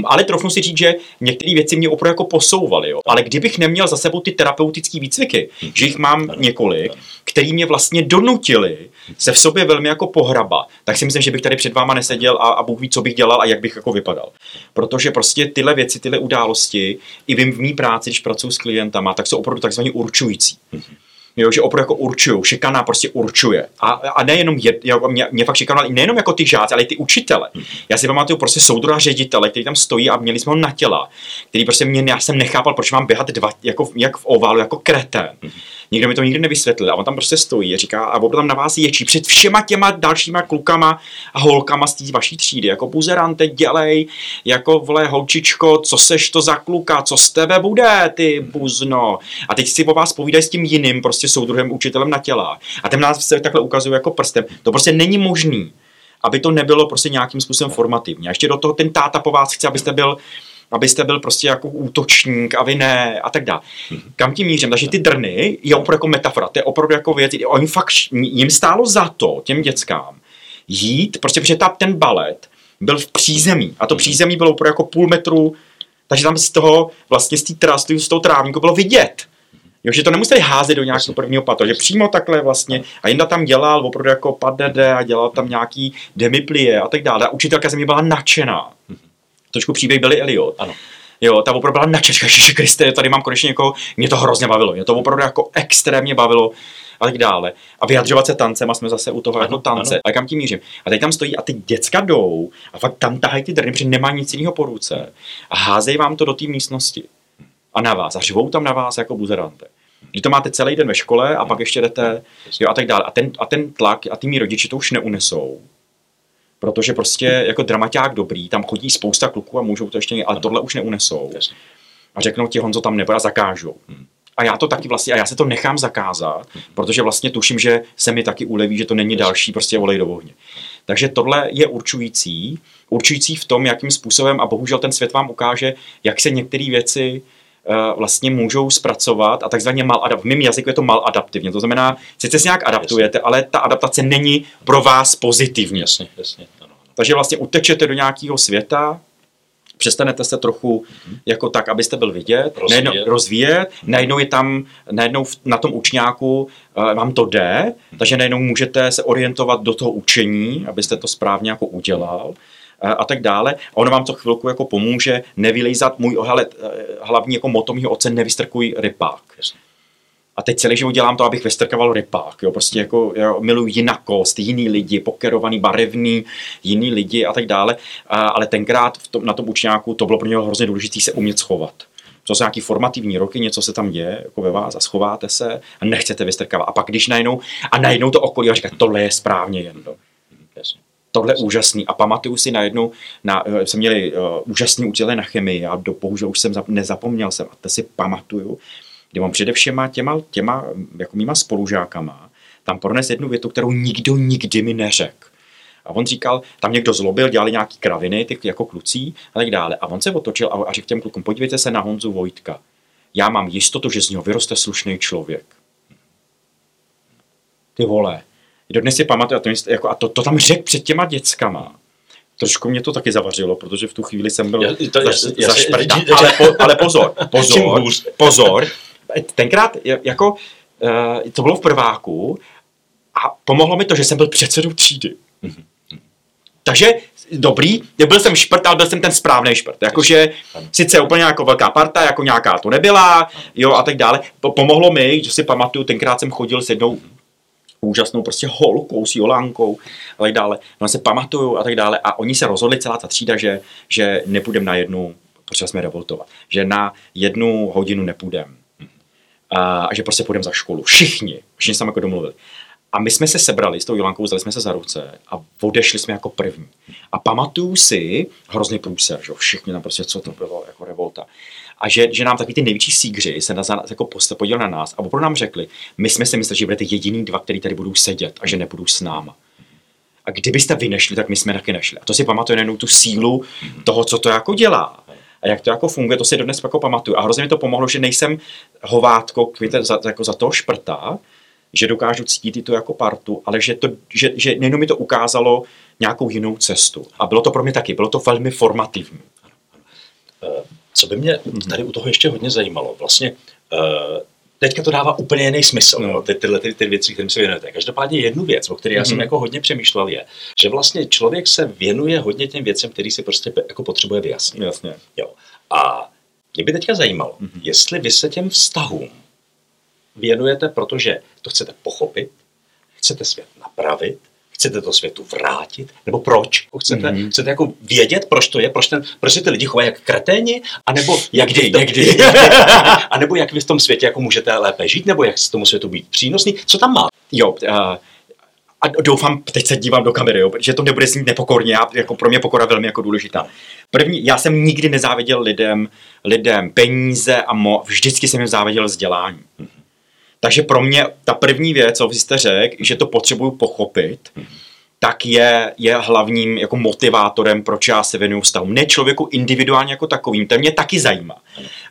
Ale trofnu si říct, že některé věci mě opravdu jako posouvaly. Jo. Ale kdybych neměl za sebou ty terapeutické výcviky, hmm. že jich mám ano, několik, který mě vlastně donutili se v sobě velmi jako pohraba, tak si myslím, že bych tady před váma neseděl a, a Bůh ví, co bych dělal a jak bych jako vypadal. Protože prostě tyhle věci, tyhle události, i vím v mý práci, když pracuji s klientama, tak jsou opravdu takzvaně určující. Mm-hmm. Jo, že opravdu jako určují, šikana prostě určuje. A, a nejenom, je, jo, mě, mě fakt šikanoval nejenom jako ty žáci, ale i ty učitele. Já si pamatuju prostě soudruha ředitele, který tam stojí a měli jsme ho na těla, který prostě mě, já jsem nechápal, proč mám běhat dva, jako, jak v oválu, jako kretén. Hmm. Nikdo mi to nikdy nevysvětlil. A on tam prostě stojí a říká, a opravdu tam na vás ječí před všema těma dalšíma klukama a holkama z té vaší třídy. Jako buzerante, dělej, jako vole holčičko, co seš to za kluka, co z tebe bude, ty buzno. A teď si o vás povídají s tím jiným, prostě soudruhem učitelem na těla. A ten nás se takhle ukazuje jako prstem. To prostě není možný aby to nebylo prostě nějakým způsobem formativní. A ještě do toho ten táta po vás chce, abyste byl abyste byl prostě jako útočník a vy ne a tak dále. Kam tím mířím? Takže ty drny je opravdu jako metafora, to je opravdu jako věc, oni fakt, jim stálo za to, těm dětskám, jít, prostě protože ta, ten balet byl v přízemí a to přízemí bylo opravdu jako půl metru, takže tam z toho, vlastně z té trasty, z toho trávníku bylo vidět. Jo, že to nemuseli házet do nějakého prvního patra, že přímo takhle vlastně, a Jinda tam dělal opravdu jako padede a dělal tam nějaký demiplie a tak dále. A učitelka ze mě byla nadšená trošku příběh byli Elliot. Ano. Jo, ta opravdu byla načet, že Kriste, tady mám konečně jako, mě to hrozně bavilo, mě to opravdu jako extrémně bavilo a tak dále. A vyjadřovat se tancem a jsme zase u toho ano, jako tance. Ano. A kam tím mířím? A teď tam stojí a ty děcka jdou a fakt tam tahají ty drny, protože nemá nic jiného po ruce a házejí vám to do té místnosti. A na vás. A řvou tam na vás jako buzerante. Když to máte celý den ve škole a pak ještě jdete jo, a tak dále. A ten, a ten tlak a ty mý rodiče to už neunesou protože prostě jako dramaťák dobrý, tam chodí spousta kluků a můžou to ještě, ale tohle už neunesou. A řeknou ti, Honzo, tam nebo a zakážou. Hmm. A já to taky vlastně, a já se to nechám zakázat, hmm. protože vlastně tuším, že se mi taky uleví, že to není další prostě olej do ohně. Takže tohle je určující, určující v tom, jakým způsobem, a bohužel ten svět vám ukáže, jak se některé věci vlastně můžou zpracovat a takzvaně mal v mém jazyku je to maladaptivně. To znamená, sice se nějak adaptujete, jasně. ale ta adaptace není pro vás pozitivní. Jasně, jasně. Ano. Takže vlastně utečete do nějakého světa, přestanete se trochu mm-hmm. jako tak, abyste byl vidět, rozvíjet, najednou, rozvíjet mm-hmm. najednou je tam, najednou na tom učňáku uh, vám to jde, mm-hmm. takže najednou můžete se orientovat do toho učení, abyste to správně jako udělal a tak dále. A ono vám to chvilku jako pomůže nevylejzat můj hele, eh, hlavní jako moto mýho oce, nevystrkuj rypák. A teď celý život dělám to, abych vystrkoval rypák. Jo? Prostě jako já miluji jinakost, jiný lidi, pokerovaný, barevný, jiný lidi a tak dále. A, ale tenkrát v tom, na tom učňáku to bylo pro něho hrozně důležité se umět schovat. To jsou nějaký formativní roky, něco se tam děje jako ve vás a schováte se a nechcete vystrkávat. A pak když najednou, a najednou to okolí a říká, tohle je správně jen. Jasně tohle úžasný. A pamatuju si najednou, na, eh, jsme měli uh, úžasný učitel na chemii, a do, bohužel už jsem zap, nezapomněl jsem, a to si pamatuju, kdy mám především těma, těma jako mýma spolužákama, tam prones jednu větu, kterou nikdo nikdy mi neřekl. A on říkal, tam někdo zlobil, dělali nějaký kraviny, ty jako klucí a tak dále. A on se otočil a, a řekl těm klukům, podívejte se na Honzu Vojtka. Já mám jistotu, že z něho vyroste slušný člověk. Ty vole, dodnes si pamatuju, a to, jako, a to, to tam řekl před těma dětskama. Trošku mě to taky zavařilo, protože v tu chvíli jsem byl za, ale, po, ale pozor, *laughs* pozor, pozor. Tenkrát jako, uh, to bylo v prváku a pomohlo mi to, že jsem byl předsedou třídy. Mm-hmm. Takže dobrý, byl jsem šprt, ale byl jsem ten správný šprt. Jakože sice úplně jako velká parta, jako nějaká to nebyla, jo, a tak dále. Pomohlo mi, že si pamatuju, tenkrát jsem chodil s jednou úžasnou prostě holkou s Jolánkou a tak dále. No se pamatuju a tak dále a oni se rozhodli celá ta třída, že, že nepůjdeme na jednu, protože jsme revoltovat, že na jednu hodinu nepůjdeme. A, a že prostě půjdeme za školu. Všichni, všichni se jako domluvili. A my jsme se sebrali s tou Jolankou, vzali jsme se za ruce a odešli jsme jako první. A pamatuju si, hrozný průser, že všichni tam prostě, co to bylo, jako revolta. A že, že nám taky ty největší sígři se na, jako podíleli na nás a opravdu nám řekli, my jsme si mysleli, že budete jediný dva, který tady budou sedět a že nebudou s náma. A kdybyste vy nešli, tak my jsme taky nešli. A to si pamatuju jenom tu sílu toho, co to jako dělá. A jak to jako funguje, to si dodnes jako pamatuju. A hrozně mi to pomohlo, že nejsem hovátko kvíte, za, jako za toho šprta, že dokážu cítit to jako partu, ale že, to, že, že nejenom mi to ukázalo nějakou jinou cestu. A bylo to pro mě taky, bylo to velmi formativní. Co by mě tady u toho ještě hodně zajímalo, vlastně eh, teďka to dává úplně jiný smysl, no. ty, tyhle ty, ty věci, kterým se věnujete. Každopádně jednu věc, o které já jsem mm-hmm. jako hodně přemýšlel, je, že vlastně člověk se věnuje hodně těm věcem, který si prostě jako potřebuje vyjasnit. Jasně. Jo. A mě by teďka zajímalo, mm-hmm. jestli vy se těm vztahům věnujete, protože to chcete pochopit, chcete svět napravit, chcete to světu vrátit, nebo proč? Chcete, mm-hmm. chcete jako vědět, proč to je, proč, ten, proč se ty lidi chovají jak kreténi, anebo *laughs* jak, někdy, vy tom, někdy. *laughs* anebo jak vy v tom světě jako můžete lépe žít, nebo jak se tomu světu být přínosný, co tam má? Jo, uh, a doufám, teď se dívám do kamery, jo, že to nebude znít nepokorně, já, jako pro mě pokora velmi jako důležitá. První, já jsem nikdy nezáviděl lidem, lidem peníze a mo, vždycky jsem jim záviděl vzdělání. Mm-hmm. Takže pro mě ta první věc, co jste řekl, že to potřebuju pochopit, tak je, je hlavním jako motivátorem, proč já se věnuju vztahům. Ne člověku individuálně jako takovým, to mě taky zajímá.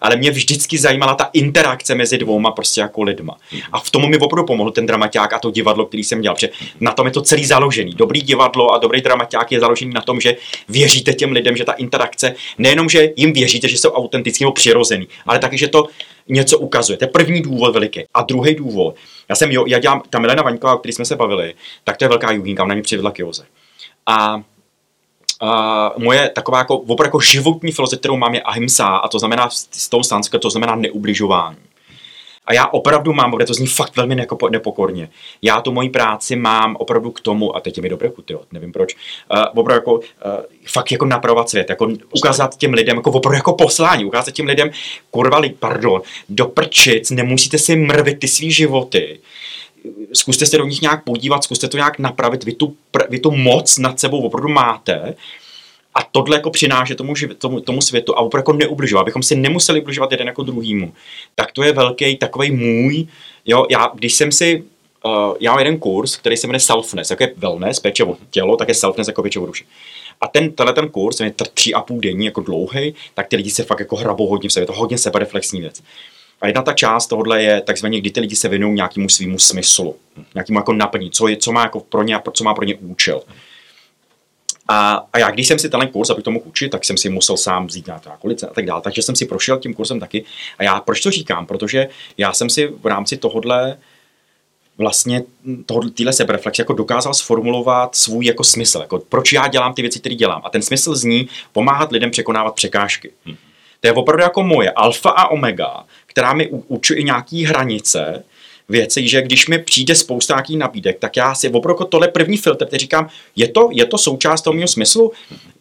Ale mě vždycky zajímala ta interakce mezi dvouma prostě jako lidma. A v tom mi opravdu pomohl ten dramaťák a to divadlo, který jsem dělal, protože na tom je to celý založený. Dobrý divadlo a dobrý dramaťák je založený na tom, že věříte těm lidem, že ta interakce, nejenom, že jim věříte, že jsou autentický nebo přirozený, ale taky, že to něco ukazuje. To je první důvod veliký. A druhý důvod, já jsem, jo, já dělám, ta Milena Vaňková, o který jsme se bavili, tak to je velká juginka, ona mě přivedla k Joze. A a moje taková jako, opravdu jako životní filozofie, kterou mám, je ahimsa, a to znamená z toho sanskritu, to znamená neubližování. A já opravdu mám, bude to zní fakt velmi nepokorně. Já tu moji práci mám opravdu k tomu, a teď je mi dobré chuty, nevím proč, uh, opravdu jako, uh, fakt jako napravovat svět, jako ukázat těm lidem, jako opravdu jako poslání, ukázat těm lidem, kurva, pardon, do prčic, nemusíte si mrvit ty svý životy, zkuste se do nich nějak podívat, zkuste to nějak napravit, vy tu, vy tu moc nad sebou opravdu máte, a tohle jako přináší tomu, tomu, tomu světu a opravdu jako neubližovat, abychom si nemuseli ubližovat jeden jako druhýmu. Tak to je velký takový můj, jo, já, když jsem si, uh, já mám jeden kurz, který se jmenuje Selfness, jako je wellness, péče o tělo, tak je Selfness jako péče o duši. A ten, tenhle ten kurz, je tři a půl denní, jako dlouhý, tak ty lidi se fakt jako hrabou hodně v sobě, to hodně sebereflexní věc. A jedna ta část tohle je takzvaně, kdy ty lidi se věnují nějakému svýmu smyslu, nějakému jako naplní, co, je, co má jako pro ně, co má pro ně účel. A, a já, když jsem si ten kurz, abych to mohl učit, tak jsem si musel sám vzít nějakou lice a tak dále. Takže jsem si prošel tím kurzem taky. A já proč to říkám? Protože já jsem si v rámci tohohle vlastně tohle, týhle sebereflex jako dokázal sformulovat svůj jako smysl, jako proč já dělám ty věci, které dělám. A ten smysl zní pomáhat lidem překonávat překážky. Hmm. To je opravdu jako moje alfa a omega, která mi učuje nějaký hranice, věci, že když mi přijde spousta nějakých nabídek, tak já si opravdu tohle první filtr, který říkám, je to, je to součást toho mého smyslu,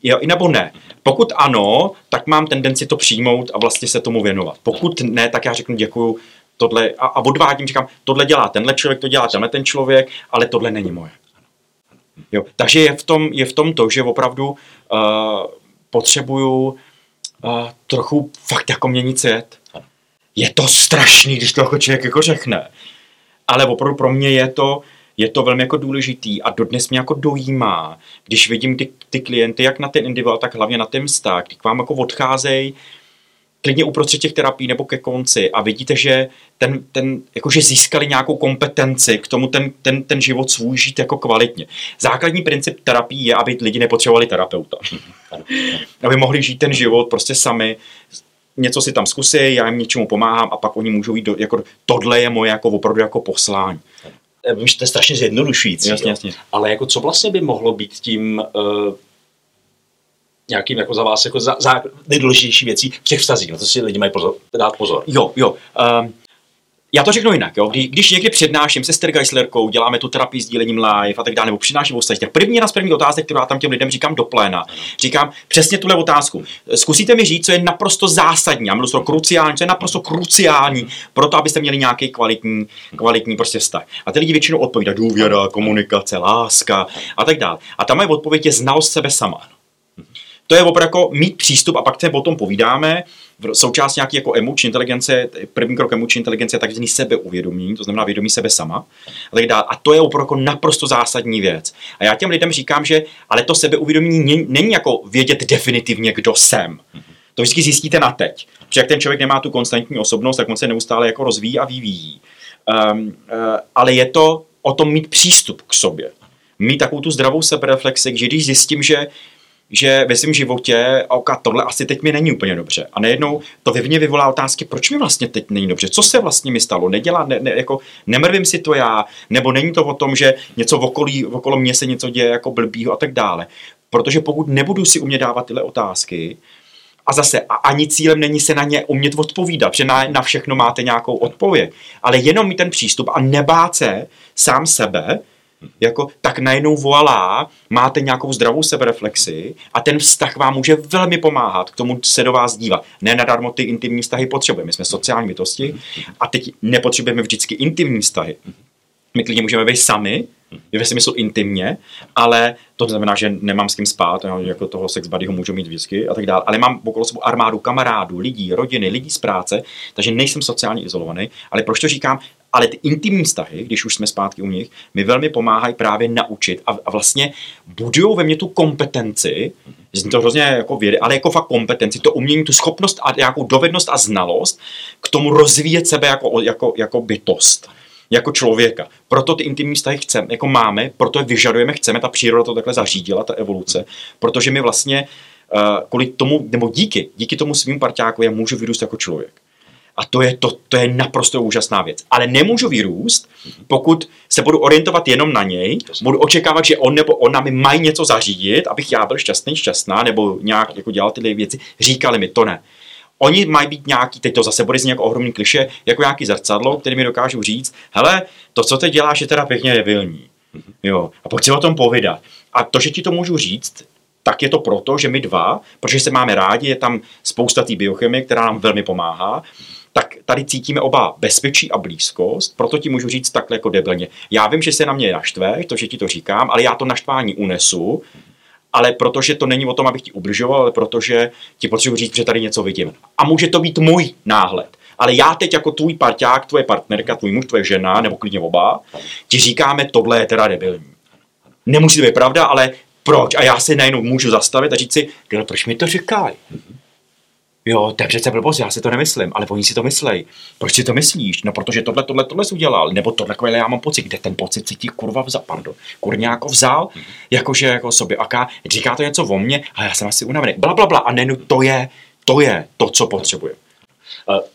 jo, nebo ne. Pokud ano, tak mám tendenci to přijmout a vlastně se tomu věnovat. Pokud ne, tak já řeknu děkuju, tohle, a, a odvádím, říkám, tohle dělá tenhle člověk, to dělá tenhle ten člověk, ale tohle není moje. Jo, takže je v, tom, je v tom to, že opravdu uh, potřebuju uh, trochu fakt jako měnit svět. Je to strašný, když to jako člověk jako řekne ale opravdu pro mě je to, je to velmi jako důležitý a dodnes mě jako dojímá, když vidím ty, ty klienty, jak na ten individuál, tak hlavně na ten vztah, když k vám jako odcházejí, klidně uprostřed těch terapií nebo ke konci a vidíte, že ten, ten jakože získali nějakou kompetenci k tomu ten, ten, ten život svůj žít jako kvalitně. Základní princip terapii je, aby lidi nepotřebovali terapeuta. *laughs* aby mohli žít ten život prostě sami, něco si tam zkusí, já jim něčemu pomáhám a pak oni můžou jít do, jako tohle je moje jako opravdu jako poslání. Vím, že to je strašně zjednodušující. Jasně, jasně. Ale jako co vlastně by mohlo být tím uh, nějakým jako za vás jako za, za nejdůležitější věcí v těch vztazích, na to si lidi mají pozor, dát pozor. Jo, jo. Uh, já to řeknu jinak, jo? Kdy, když někdy přednáším se Stergeislerkou, děláme tu terapii s dílením live a tak dále, nebo přednáším ostatně, první jedna z prvních otázek, kterou já tam těm lidem říkám do pléna, říkám přesně tuhle otázku. Zkusíte mi říct, co je naprosto zásadní, a mluvím kruciální, co je naprosto kruciální pro to, abyste měli nějaký kvalitní, kvalitní prostě vztah. A ty lidi většinou odpovídají důvěra, komunikace, láska a tak dále. A tam je odpověď je znalost sebe sama. To je opravdu jako mít přístup a pak se o tom povídáme. Součást nějaký jako emoční inteligence, první krok emoční inteligence je takzvaný sebeuvědomění, to znamená vědomí sebe sama. A, tak dále. a to je opravdu jako naprosto zásadní věc. A já těm lidem říkám, že ale to sebeuvědomění není jako vědět definitivně, kdo jsem. To vždycky zjistíte na teď. Protože jak ten člověk nemá tu konstantní osobnost, tak on se neustále jako rozvíjí a vyvíjí. Um, uh, ale je to o tom mít přístup k sobě. Mít takovou tu zdravou sebereflexi, že když zjistím, že že ve svém životě, ok, tohle asi teď mi není úplně dobře. A najednou to ve mně vyvolá otázky, proč mi vlastně teď není dobře, co se vlastně mi stalo, nedělá, ne, ne, jako nemrvím si to já, nebo není to o tom, že něco v okolí, v okolo mě se něco děje jako blbýho a tak dále. Protože pokud nebudu si umět dávat tyhle otázky, a zase, a ani cílem není se na ně umět odpovídat, že na, na všechno máte nějakou odpověď, ale jenom mít ten přístup a nebát se sám sebe, jako, tak najednou volá, máte nějakou zdravou sebereflexi a ten vztah vám může velmi pomáhat k tomu se do vás dívat. Ne nadarmo ty intimní vztahy potřebujeme. My jsme sociální bytosti a teď nepotřebujeme vždycky intimní vztahy. My klidně můžeme být sami, ve smyslu intimně, ale to znamená, že nemám s kým spát, jako toho sex buddyho můžu mít vždycky a tak dále, ale mám okolo sebe armádu kamarádů, lidí, rodiny, lidí z práce, takže nejsem sociálně izolovaný, ale proč to říkám? Ale ty intimní vztahy, když už jsme zpátky u nich, mi velmi pomáhají právě naučit a, a vlastně budují ve mně tu kompetenci, Zní to hrozně jako vědy, ale jako fakt kompetenci, to umění, tu schopnost a nějakou dovednost a znalost k tomu rozvíjet sebe jako, jako, jako bytost jako člověka. Proto ty intimní vztahy chceme, jako máme, proto je vyžadujeme, chceme, ta příroda to takhle zařídila, ta evoluce, protože my vlastně uh, kvůli tomu, nebo díky, díky tomu svým parťáku já můžu vyrůst jako člověk. A to je, to, to je naprosto úžasná věc. Ale nemůžu vyrůst, pokud se budu orientovat jenom na něj, budu očekávat, že on nebo ona mi mají něco zařídit, abych já byl šťastný, šťastná, nebo nějak jako dělal tyhle věci. Říkali mi, to ne. Oni mají být nějaký, teď to zase bude znít jako ohromný kliše, jako nějaký zrcadlo, který mi dokážou říct, hele, to, co ty děláš, je teda pěkně debilní. Jo, a pojď si o tom povídat. A to, že ti to můžu říct, tak je to proto, že my dva, protože se máme rádi, je tam spousta té biochemie, která nám velmi pomáhá, tak tady cítíme oba bezpečí a blízkost, proto ti můžu říct takhle jako debilně. Já vím, že se na mě naštveš, to, že ti to říkám, ale já to naštvání unesu, ale protože to není o tom, abych ti ubližoval, ale protože ti potřebuji říct, že tady něco vidím. A může to být můj náhled. Ale já teď jako tvůj parťák, tvoje partnerka, tvůj muž, tvoje žena, nebo klidně oba, ti říkáme, tohle je teda debilní. Nemusí to být pravda, ale proč? A já si najednou můžu zastavit a říct si, proč mi to říkají? Jo, to je přece blbost, já si to nemyslím, ale oni si to myslej. Proč si to myslíš? No, protože tohle, tohle, tohle jsi udělal, nebo tohle, takhle já mám pocit, kde ten pocit si ti kurva vzal, pardon, kurňa jako vzal, mm-hmm. jakože jako sobě, aká, říká to něco o mně, a já jsem asi unavený, bla, bla, bla, a nenu, to je, to je to, co potřebuje.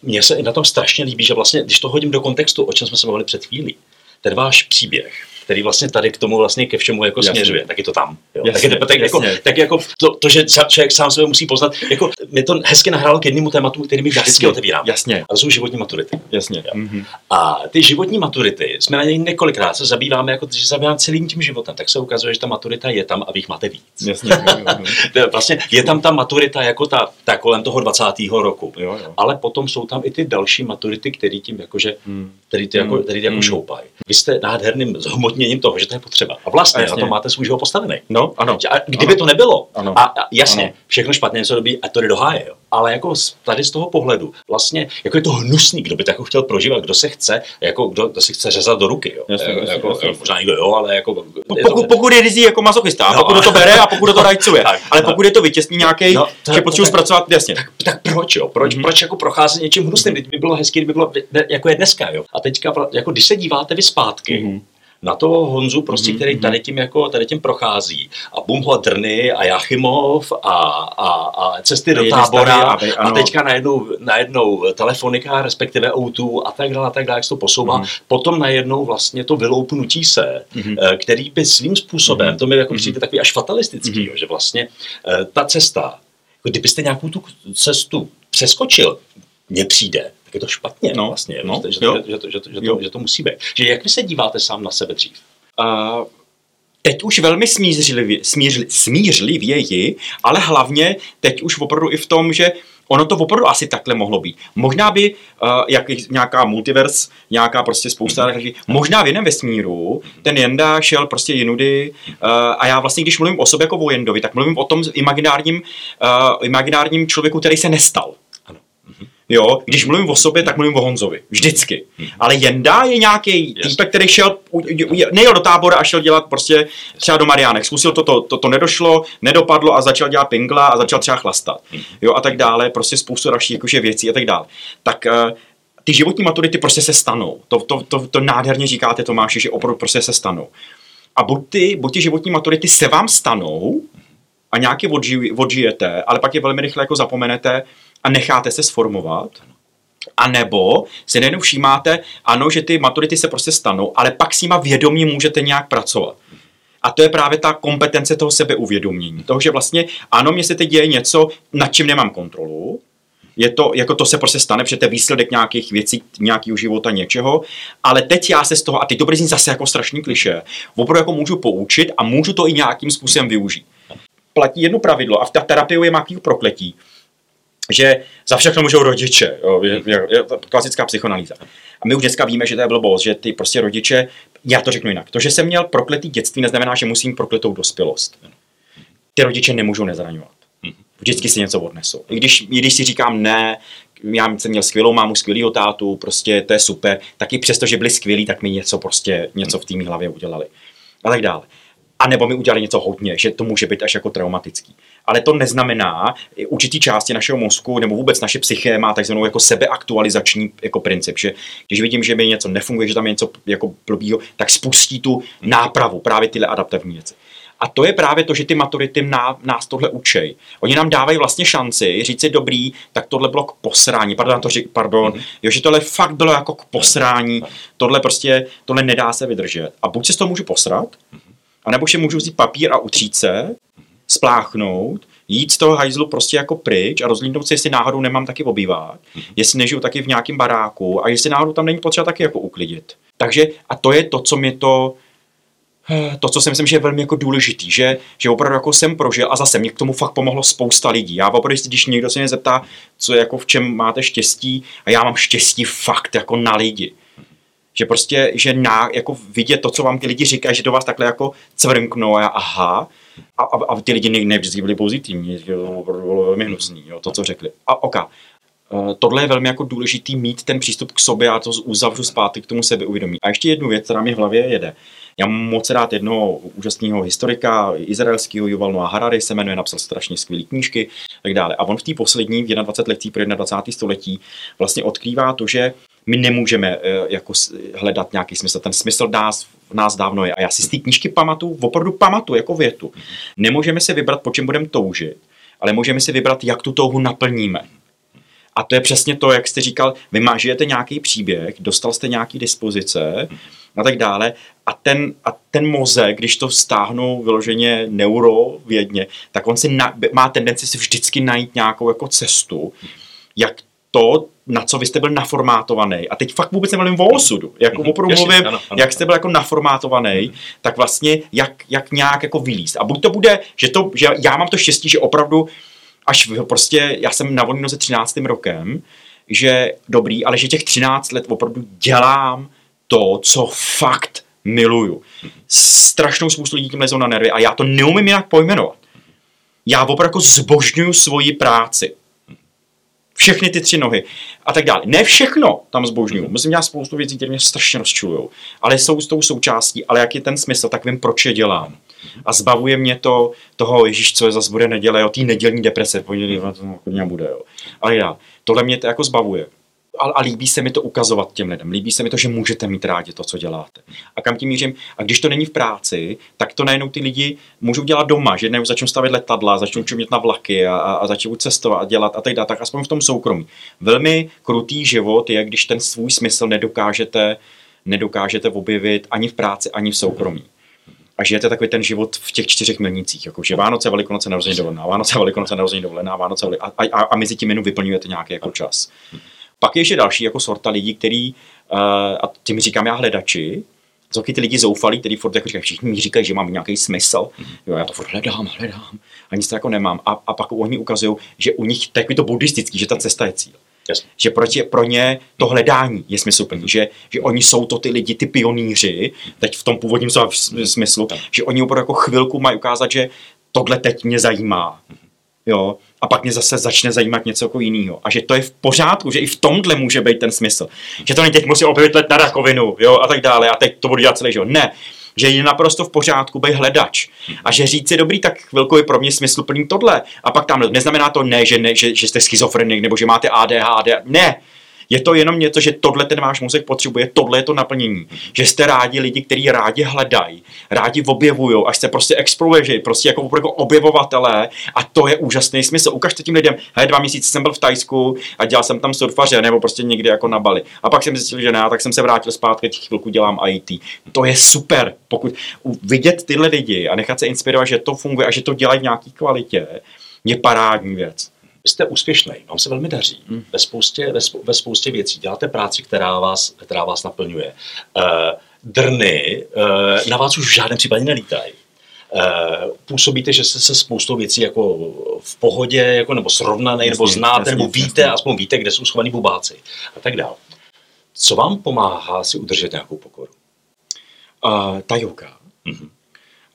Mně se i na tom strašně líbí, že vlastně, když to hodím do kontextu, o čem jsme se bavili před chvílí, ten váš příběh, který vlastně tady k tomu vlastně ke všemu jako jasně. směřuje, tak je to tam. Jo. Jasně, tak, je, tak, jako, tak jako to, to, že člověk sám sebe musí poznat, jako mě to hezky nahrálo k jednému tématu, který mi vždycky otevírám. Jasně. A to jsou životní maturity. Jasně. Mm-hmm. A ty životní maturity, jsme na něj několikrát se zabýváme, jako že zabývám celým tím životem, tak se ukazuje, že ta maturita je tam a vy jich máte víc. Jasně. *laughs* vlastně je tam ta maturita jako ta, ta kolem toho 20. roku. Jo, jo. Ale potom jsou tam i ty další maturity, které tím jakože, hmm. který ty jako, který ty jako hmm. šoupají. Vy jste nádherným zhmotněním toho, že to je potřeba. A vlastně a na to máte svůj život postavený. No, ano. A kdyby ano. to nebylo, ano. A, a jasně, ano. všechno špatně něco dobí a to jde do háje, jo. ale jako tady z toho pohledu, vlastně, jako je to hnusný, kdo by to jako chtěl prožívat, kdo se chce, jako kdo, kdo si chce řezat do ruky, jo. Jasně, jako, jasně, jasně. možná někdo jo, ale jako... Pokud, to... pokud je rizí jako masochista, no, pokud to bere a pokud to rajcuje, ale pokud je to vytěsný nějaký, no, že potřebuji zpracovat, jasně. Tak, tak proč, jo? Proč, mm-hmm. proč jako procházet něčím hnusným? Teď by bylo hezké, kdyby bylo jako je dneska, jo. A teďka, jako když se díváte vy zpátky, mm-hmm na toho Honzu, prostě, mm-hmm. který tady tím, jako, tady tím prochází. A Bumhla Drny a Jachimov a, a, a cesty do tábora aby, a teďka najednou, najednou telefonika, respektive O2 a tak dále, a tak dále, jak se to posouvá. Mm-hmm. Potom najednou vlastně to vyloupnutí se, mm-hmm. který by svým způsobem, mm-hmm. to mi jako přijde mm-hmm. takový až fatalistický, mm-hmm. jo, že vlastně eh, ta cesta, kdybyste nějakou tu cestu přeskočil, mně přijde, je to špatně no, vlastně, no, že, že, to, že, to, že, to, že, to, že to musí být. Že jak vy se díváte sám na sebe dřív? Uh, teď už velmi smířlivě, smířli, smířlivěji, ale hlavně teď už opravdu i v tom, že ono to opravdu asi takhle mohlo být. Možná by uh, jak nějaká multiverse, nějaká prostě spousta mm-hmm. možná v jiném vesmíru ten Jenda šel prostě jinudy uh, a já vlastně, když mluvím o sobě jako o Jendovi, tak mluvím o tom imaginárním, uh, imaginárním člověku, který se nestal. Jo, když mluvím o sobě, tak mluvím o Honzovi. Vždycky. Ale Jenda je nějaký týpek, který šel, nejel do tábora a šel dělat prostě třeba do Mariánek. Zkusil to, to, to, to nedošlo, nedopadlo a začal dělat pingla a začal třeba chlastat. Jo, a tak dále. Prostě spoustu dalších jakože věcí a tak dále. Tak uh, ty životní maturity prostě se stanou. To, to, to, to nádherně říkáte, Tomáši, že opravdu prostě se stanou. A buď ty, buď ty životní maturity se vám stanou a nějaký odži, odžijete, ale pak je velmi rychle jako zapomenete, a necháte se sformovat, a nebo si nejenom všímáte, ano, že ty maturity se prostě stanou, ale pak s nima vědomě můžete nějak pracovat. A to je právě ta kompetence toho sebeuvědomění. Toho, že vlastně ano, mě se teď děje něco, nad čím nemám kontrolu, je to, jako to se prostě stane, protože to je výsledek nějakých věcí, nějakého života, něčeho, ale teď já se z toho, a teď to bude zase jako strašný kliše, opravdu jako můžu poučit a můžu to i nějakým způsobem využít. Platí jedno pravidlo a v té terapii je nějaký prokletí že za všechno můžou rodiče, jo, je, je, je klasická psychoanalýza. A my už dneska víme, že to je blbost, že ty prostě rodiče, já to řeknu jinak, to, že jsem měl prokletý dětství, neznamená, že musím prokletou dospělost. Ty rodiče nemůžou nezraňovat. Vždycky si něco odnesou. I když, i když si říkám ne, já jsem měl skvělou mámu, skvělýho tátu, prostě to je super, tak i přesto, že byli skvělí, tak mi něco prostě, něco v té hlavě udělali. A tak dále. A nebo mi udělali něco hodně, že to může být až jako traumatický ale to neznamená, určitý části našeho mozku nebo vůbec naše psyché má takzvanou jako sebeaktualizační jako princip, že když vidím, že mi něco nefunguje, že tam je něco jako blbýho, tak spustí tu nápravu, právě tyhle adaptivní věci. A to je právě to, že ty maturity nás tohle učej. Oni nám dávají vlastně šanci říct si dobrý, tak tohle bylo k posrání, pardon, to řík, pardon, mm-hmm. jo, že tohle fakt bylo jako k posrání, tohle prostě, tohle nedá se vydržet. A buď se z toho můžu posrat, mm-hmm. anebo si můžu vzít papír a utřít se, spláchnout, jít z toho hajzlu prostě jako pryč a rozlídnout se, jestli náhodou nemám taky obývat, mm-hmm. jestli nežiju taky v nějakém baráku a jestli náhodou tam není potřeba taky jako uklidit. Takže a to je to, co mě to eh, to, co si myslím, že je velmi jako důležitý, že, že opravdu jako jsem prožil a zase mě k tomu fakt pomohlo spousta lidí. Já opravdu, když někdo se mě zeptá, co je jako v čem máte štěstí, a já mám štěstí fakt jako na lidi. Že prostě, že na, jako vidět to, co vám ty lidi říkají, že do vás takhle jako cvrnknou a já, aha, a, a, a ty lidi ne, ne vždycky byli pozitivní, to bylo velmi hnusný, jo, to, co řekli. A ok, Uh, tohle je velmi jako důležitý mít ten přístup k sobě a to uzavřu zpátky k tomu sebeuvědomí. A ještě jednu věc, která mi v hlavě jede. Já mám moc rád jednoho úžasného historika izraelského Yuval Noah Harari, se jmenuje, napsal strašně skvělé knížky tak dále. A on v té poslední, v 21 letí pro 21. století, vlastně odkrývá to, že my nemůžeme uh, jako hledat nějaký smysl. Ten smysl nás nás dávno je. A já si z té knížky pamatuju, opravdu pamatuju jako větu. Nemůžeme si vybrat, po čem budeme toužit, ale můžeme si vybrat, jak tu touhu naplníme. A to je přesně to, jak jste říkal, vy žijete nějaký příběh, dostal jste nějaký dispozice a tak dále. A ten, a ten mozek, když to stáhnou vyloženě neurovědně, tak on si na, má tendenci si vždycky najít nějakou jako cestu, jak to, na co vy jste byl naformátovaný. A teď fakt vůbec nemluvím o osudu. Jako mm-hmm. opravdu mluvím, ano, ano, jak jste byl jako naformátovaný, mm-hmm. tak vlastně jak, jak nějak jako vylíst. A buď to bude, že, to, že já mám to štěstí, že opravdu až prostě, já jsem na volný 13. rokem, že dobrý, ale že těch 13 let opravdu dělám to, co fakt miluju. Strašnou spoustu lidí tím lezou na nervy a já to neumím jinak pojmenovat. Já opravdu jako zbožňuju svoji práci všechny ty tři nohy a tak dále. Ne všechno tam zbožňuju. Musím dělat spoustu věcí, které mě strašně rozčilují, ale jsou s tou součástí, ale jak je ten smysl, tak vím, proč je dělám. A zbavuje mě to toho, Ježíš, co je zase bude neděle, jo, té nedělní deprese, pondělí, to bude, jo. Ale já, tohle mě to jako zbavuje a, a líbí se mi to ukazovat těm lidem. Líbí se mi to, že můžete mít rádi to, co děláte. A kam tím mířím? A když to není v práci, tak to najednou ty lidi můžou dělat doma, že najednou začnou stavět letadla, začnou čumět na vlaky a, a, a začnou cestovat a dělat a tak dále, tak aspoň v tom soukromí. Velmi krutý život je, když ten svůj smysl nedokážete, nedokážete objevit ani v práci, ani v soukromí a žijete takový ten život v těch čtyřech milnicích, jako že Vánoce, Velikonoce, narození dovolená, Vánoce, Velikonoce, narození dovolená, Vánoce, a, a, a, mezi tím jenom vyplňujete nějaký jako čas Pak je ještě další jako sorta lidí, který, uh, a tím říkám já hledači, jsou ty lidi zoufalí, kteří furt jako říkají, všichni mi říkají, že mám nějaký smysl. Mm-hmm. Jo, já to furt hledám, hledám a nic to jako nemám. A, a pak oni ukazují, že u nich, tak je to buddhistický, že ta cesta je cíl. Jasně. Že pro, tě, pro ně to hledání je smysluplný, že, že oni jsou to ty lidi, ty pionýři, teď v tom původním smyslu, že oni opravdu jako chvilku mají ukázat, že tohle teď mě zajímá. Jo, a pak mě zase začne zajímat něco jako jiného. A že to je v pořádku, že i v tomhle může být ten smysl. Že to není teď musím objevit let na rakovinu, jo, a tak dále, a teď to budu dělat celý život. Ne, že je naprosto v pořádku být hledač. A že říct si dobrý, tak chvilku je pro mě smysluplný tohle. A pak tam neznamená to ne, že, ne, že, že jste schizofrenik nebo že máte ADHD. Ne, je to jenom něco, že tohle ten váš mozek potřebuje, tohle je to naplnění. Že jste rádi lidi, kteří rádi hledají, rádi objevují, až se prostě exploruje, prostě jako, jako objevovatelé a to je úžasný smysl. Ukažte tím lidem, hej, dva měsíce jsem byl v Tajsku a dělal jsem tam surfaře nebo prostě někdy jako na Bali. A pak jsem zjistil, že ne, tak jsem se vrátil zpátky, chvilku dělám IT. To je super, pokud vidět tyhle lidi a nechat se inspirovat, že to funguje a že to dělají v nějaké kvalitě, je parádní věc. Vy jste úspěšný, vám se velmi daří hmm. ve, spoustě, ve, spou, ve spoustě věcí. Děláte práci, která vás, která vás naplňuje. Uh, drny uh, na vás už v žádném případě nelítají. Uh, působíte, že jste se spoustou věcí jako v pohodě, jako, nebo srovnaný, nebo znáte, jasně, nebo víte, jasně. aspoň víte, kde jsou schovaní bubáci a tak dále. Co vám pomáhá si udržet nějakou pokoru? Uh, ta yoga. Mm-hmm.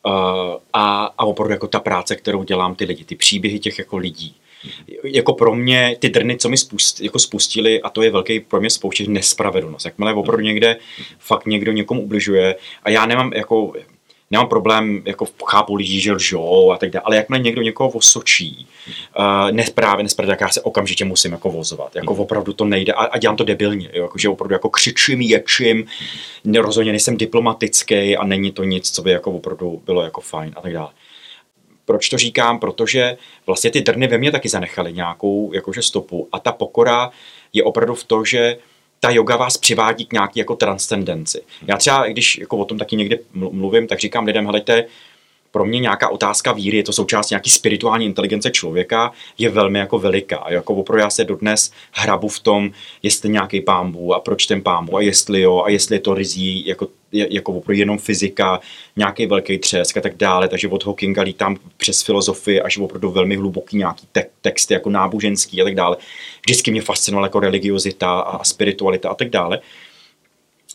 Uh, a, a opravdu jako ta práce, kterou dělám ty lidi, ty příběhy těch jako lidí, jako pro mě ty drny, co mi spust, jako spustili, a to je velký pro mě spouště nespravedlnost. Jakmile opravdu někde fakt někdo někomu ubližuje a já nemám jako nemám problém, jako chápu lidi, že lžou a tak dále, ale jakmile někdo někoho osočí, uh, nesprávě, nesprávě, tak já se okamžitě musím jako vozovat. Jako opravdu to nejde a, a dělám to debilně, jo, jako, že opravdu jako křičím, ječím, rozhodně nejsem diplomatický a není to nic, co by jako opravdu bylo jako fajn a tak dále. Proč to říkám? Protože vlastně ty drny ve mně taky zanechaly nějakou jakože stopu a ta pokora je opravdu v to, že ta yoga vás přivádí k nějaký jako transcendenci. Já třeba, když jako o tom taky někde mluvím, tak říkám lidem, helejte, pro mě nějaká otázka víry, je to součást nějaký spirituální inteligence člověka, je velmi jako veliká. Jako opravdu já se dodnes hrabu v tom, jestli nějaký pámbu a proč ten pámbu a jestli jo a jestli je to rizí jako, jako opravdu jenom fyzika, nějaký velký třesk a tak dále. Takže od Hawkinga lítám přes filozofii až opravdu velmi hluboký nějaký te- texty jako náboženský a tak dále. Vždycky mě fascinovala jako religiozita a spiritualita a tak dále.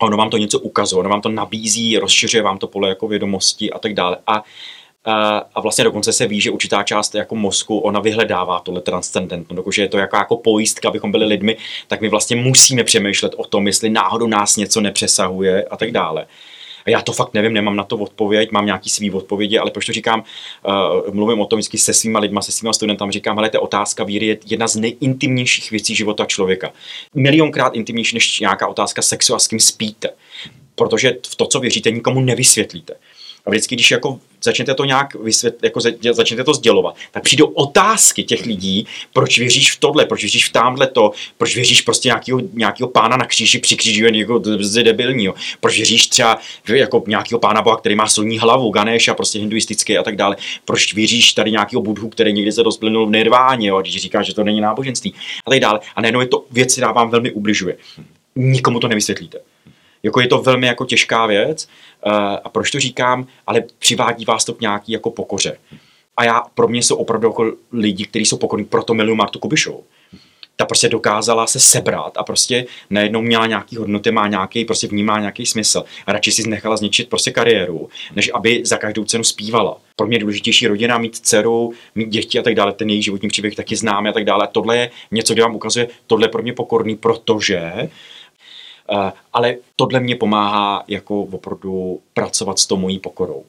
A ono vám to něco ukazuje, ono vám to nabízí, rozšiřuje vám to pole jako vědomosti a tak dále. A, a, vlastně dokonce se ví, že určitá část jako mozku, ona vyhledává tohle transcendentno, dokud je to jako, jako pojistka, abychom byli lidmi, tak my vlastně musíme přemýšlet o tom, jestli náhodou nás něco nepřesahuje a tak dále. A já to fakt nevím, nemám na to odpověď, mám nějaký svý odpovědi, ale proč to říkám, uh, mluvím o tom vždycky se svýma lidma, se svýma studentama, říkám, hele, ta otázka víry je jedna z nejintimnějších věcí života člověka. Milionkrát intimnější než nějaká otázka sexu a s kým spíte. Protože v to, co věříte, nikomu nevysvětlíte. A vždycky, když jako začnete to nějak vysvět, jako začnete to sdělovat, tak přijdou otázky těch lidí, proč věříš v tohle, proč věříš v tamhle to, proč věříš prostě nějakého, nějakého pána na kříži při kříži jako debilního, proč věříš třeba jako nějakého pána boha, který má silní hlavu, Ganesha, prostě hinduistický a tak dále, proč věříš tady nějakého budhu, který někdy se rozplynul v nirváně, jo, když říká, že to není náboženství a tak dále. A najednou je to věc, která vám velmi ubližuje. Nikomu to nevysvětlíte. Jako je to velmi jako těžká věc uh, a proč to říkám, ale přivádí vás to k nějaký jako pokoře. A já, pro mě jsou opravdu jako lidi, kteří jsou pokorní, proto miluju Martu Kubišovou. Ta prostě dokázala se sebrat a prostě najednou měla nějaký hodnoty, má nějaký, prostě vnímá nějaký smysl. A radši si nechala zničit prostě kariéru, než aby za každou cenu zpívala. Pro mě je důležitější rodina, mít dceru, mít děti a tak dále, ten její životní příběh taky známe a tak dále. Tohle je něco, kde vám ukazuje, tohle je pro mě pokorný, protože Eh, ale tohle mě pomáhá jako opravdu pracovat s tou mojí pokorou.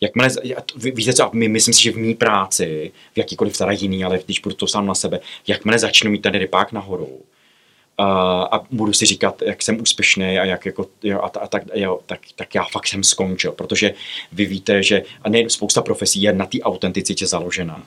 Jakmile, víte co, my, myslím si, že v mý práci, v jakýkoliv teda jiný, ale když budu to sám na sebe, jakmile začnu mít ten rypák nahoru, uh, a budu si říkat, jak jsem úspěšný a jak jako, jo, a, a tak, jo, tak, tak já fakt jsem skončil, protože vy víte, že a nejen spousta profesí je na té autenticitě založena. Mm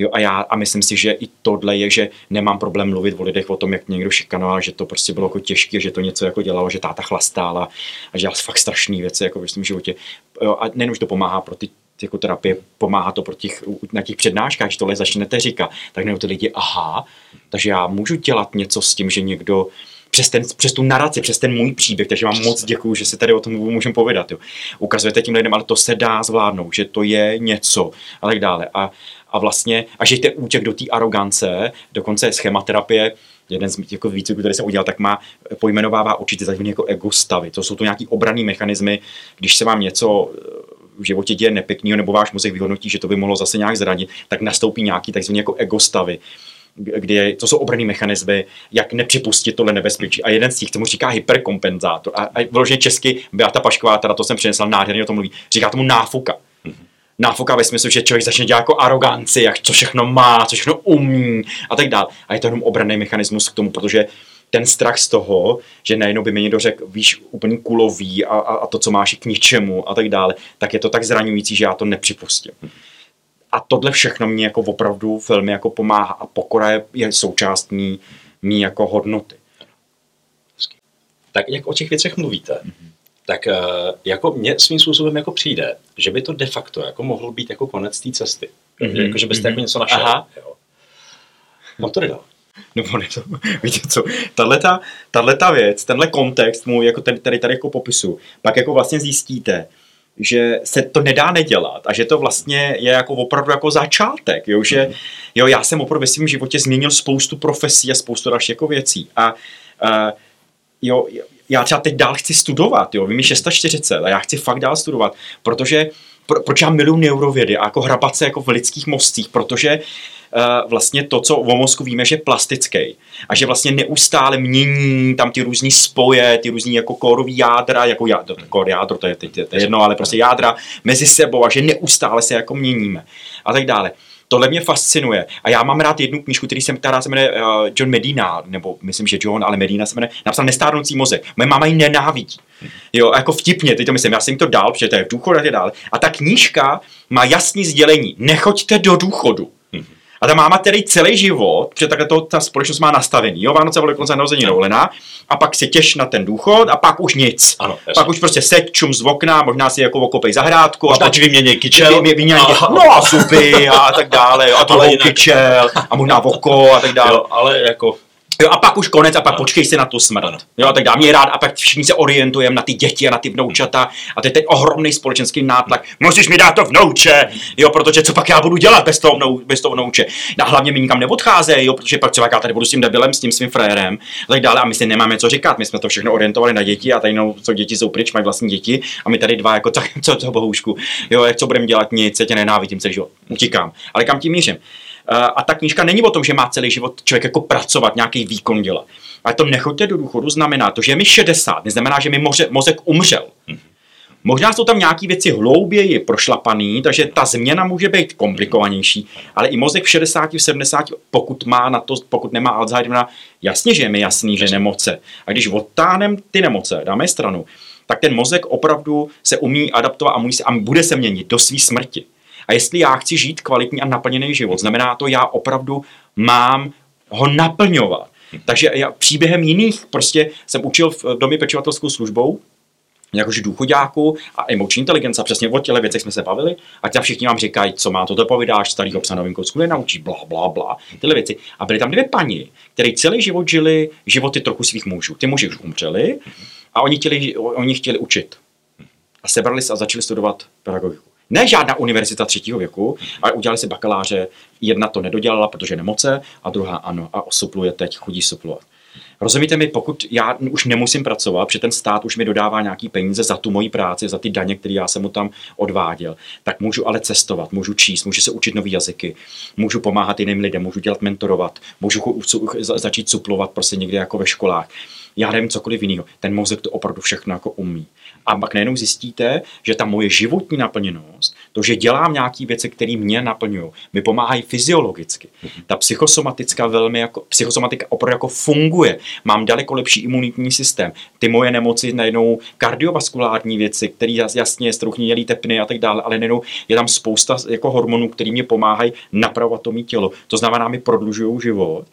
Jo, a já a myslím si, že i tohle je, že nemám problém mluvit o lidech o tom, jak někdo šikanoval, že to prostě bylo jako těžké, že to něco jako dělalo, že táta chlastála a že dělal fakt strašné věci jako v svém životě. Jo, a nejenom, že to pomáhá pro ty jako terapie pomáhá to pro těch, na těch přednáškách, když tohle začnete říkat, tak nebo ty lidi, aha, takže já můžu dělat něco s tím, že někdo přes, ten, přes tu naraci, přes ten můj příběh, takže vám moc děkuju, že se tady o tom můžeme povědat. Jo. Ukazujete tím lidem, ale to se dá zvládnout, že to je něco a tak dále. A, a vlastně, a že jste útěk do té arogance, dokonce schematerapie, jeden z jako výcviků, který jsem udělal, tak má pojmenovává určitě takzvané jako ego stavy. To jsou to nějaký obranný mechanismy, když se vám něco v životě děje nepěkného, nebo váš mozek vyhodnotí, že to by mohlo zase nějak zranit, tak nastoupí nějaký takzvaný jako ego stavy kdy to jsou obraný mechanismy, jak nepřipustit tohle nebezpečí. A jeden z těch tomu říká hyperkompenzátor. A, a vložně česky Beata Pašková, teda to jsem přinesla nádherně o tom mluví, říká tomu náfuka. Náfuka ve smyslu, že člověk začne dělat jako aroganci, jak co všechno má, co všechno umí a tak dále. A je to jenom obranný mechanismus k tomu, protože ten strach z toho, že najednou by mi někdo řekl, víš, úplně kulový a, a, a to, co máš, k ničemu a tak dále, tak je to tak zraňující, že já to nepřipustím. A tohle všechno mě jako opravdu velmi jako pomáhá a pokora je, je součást mý, mý jako hodnoty. Tak jak o těch věcech mluvíte, mm-hmm. tak eh, jako mě svým způsobem jako přijde, že by to de facto jako mohlo být jako konec té cesty. Mm-hmm. Jako, že byste mm-hmm. jako něco našel. Aha. Jo. Mám to dál. Nebo ne, to, víte co, tahle ta věc, tenhle kontext můj, jako tady, tady, tady jako popisu, pak jako vlastně zjistíte, že se to nedá nedělat a že to vlastně je jako opravdu jako začátek, jo, že jo, já jsem opravdu ve svém životě změnil spoustu profesí a spoustu dalších jako věcí. A uh, jo, já třeba teď dál chci studovat, jo, vím mi 640 a já chci fakt dál studovat, protože pro, proč já miluji neurovědy a jako hrabat se jako v lidských mozcích, protože Eh, vlastně to, co o mozku víme, že je plastický a že vlastně neustále mění tam ty různé spoje, ty různé jako kórový jádra, jako jádro, kór jádro, to je, to je jedno, ale prostě jádra mezi sebou a že neustále se jako měníme a tak dále. Tohle mě fascinuje. A já mám rád jednu knížku, který jsem, která se jmenuje uh, John Medina, nebo myslím, že John, ale Medina se jmenuje, napsal Nestárnoucí mozek. Moje máma ji nenávidí. Jo, jako vtipně, teď to myslím, já jsem to dal, protože to je v důchodu a tak dále. A ta knížka má jasný sdělení. Nechoďte do důchodu. A ta máma tedy celý život, protože takhle to ta společnost má nastavený, jo, Vánoce, Velikonoce, narození, dovolená, a pak se těš na ten důchod a pak už nic. Ano, pak už prostě seď, čum z okna, možná si jako okopej zahrádku. Možná a ti vymění kyčel. Vy, vy, vy, no a zuby a tak dále, a *laughs* to kyčel a možná oko a tak dále. Jo, ale jako Jo, a pak už konec a pak počkej si na tu smrt. Jo, tak dá mě rád a pak všichni se orientujeme na ty děti a na ty vnoučata a to je ten ohromný společenský nátlak. Musíš mi dát to vnouče, jo, protože co pak já budu dělat bez toho, vnou, bez toho vnouče. A hlavně mi nikam neodcházejí, jo, protože pak třeba já tady budu s tím debilem, s tím svým frérem a tak dále a my si nemáme co říkat. My jsme to všechno orientovali na děti a tady no, co děti jsou pryč, mají vlastní děti a my tady dva jako tak, co to bohoušku, jo, jak co budeme dělat, nic, já tě nenávidím celý život, utíkám. Ale kam tím mířím? Eh, a ta knížka není o tom, že má celý život člověk jako pracovat, nějaký výkon dělat. Ale to nechoďte do důchodu znamená to, že je mi 60, neznamená, že mi moře, mozek umřel. Možná jsou tam nějaké věci hlouběji prošlapaný, takže ta změna může být komplikovanější, ale i mozek v 60, v 70, pokud, má na to, pokud nemá Alzheimera, jasně, že je mi jasný, že nemoce. A když odtáhneme ty nemoce, dáme stranu, tak ten mozek opravdu se umí adaptovat a, se, a bude se měnit do své smrti. A jestli já chci žít kvalitní a naplněný život, znamená to, já opravdu mám ho naplňovat. Takže já příběhem jiných prostě jsem učil v domě pečovatelskou službou, jakože důchodáku a emoční inteligence, přesně o těle věcech jsme se bavili, a tam všichni vám říkají, co má to, to povídáš, starý psa novým kocku naučí, bla, bla, bla, tyhle věci. A byly tam dvě paní, které celý život žili životy trochu svých mužů. Ty muži už umřeli a oni chtěli, oni chtěli učit. A sebrali se a začali studovat pedagogiku. Ne žádná univerzita třetího věku, ale udělali si bakaláře. Jedna to nedodělala, protože nemoce, a druhá ano. A osupluje teď, chodí suplovat. Rozumíte mi, pokud já už nemusím pracovat, protože ten stát už mi dodává nějaký peníze za tu moji práci, za ty daně, které já jsem mu tam odváděl, tak můžu ale cestovat, můžu číst, můžu se učit nové jazyky, můžu pomáhat jiným lidem, můžu dělat mentorovat, můžu začít suplovat prostě někde jako ve školách já nevím cokoliv jiného. Ten mozek to opravdu všechno jako umí. A pak najednou zjistíte, že ta moje životní naplněnost, to, že dělám nějaké věci, které mě naplňují, mi pomáhají fyziologicky. Ta psychosomatická velmi jako, psychosomatika opravdu jako funguje. Mám daleko lepší imunitní systém. Ty moje nemoci najednou kardiovaskulární věci, které jasně struchnělý tepny a tak dále, ale najednou je tam spousta jako hormonů, které mě pomáhají napravovat to mý tělo. To znamená, mi prodlužují život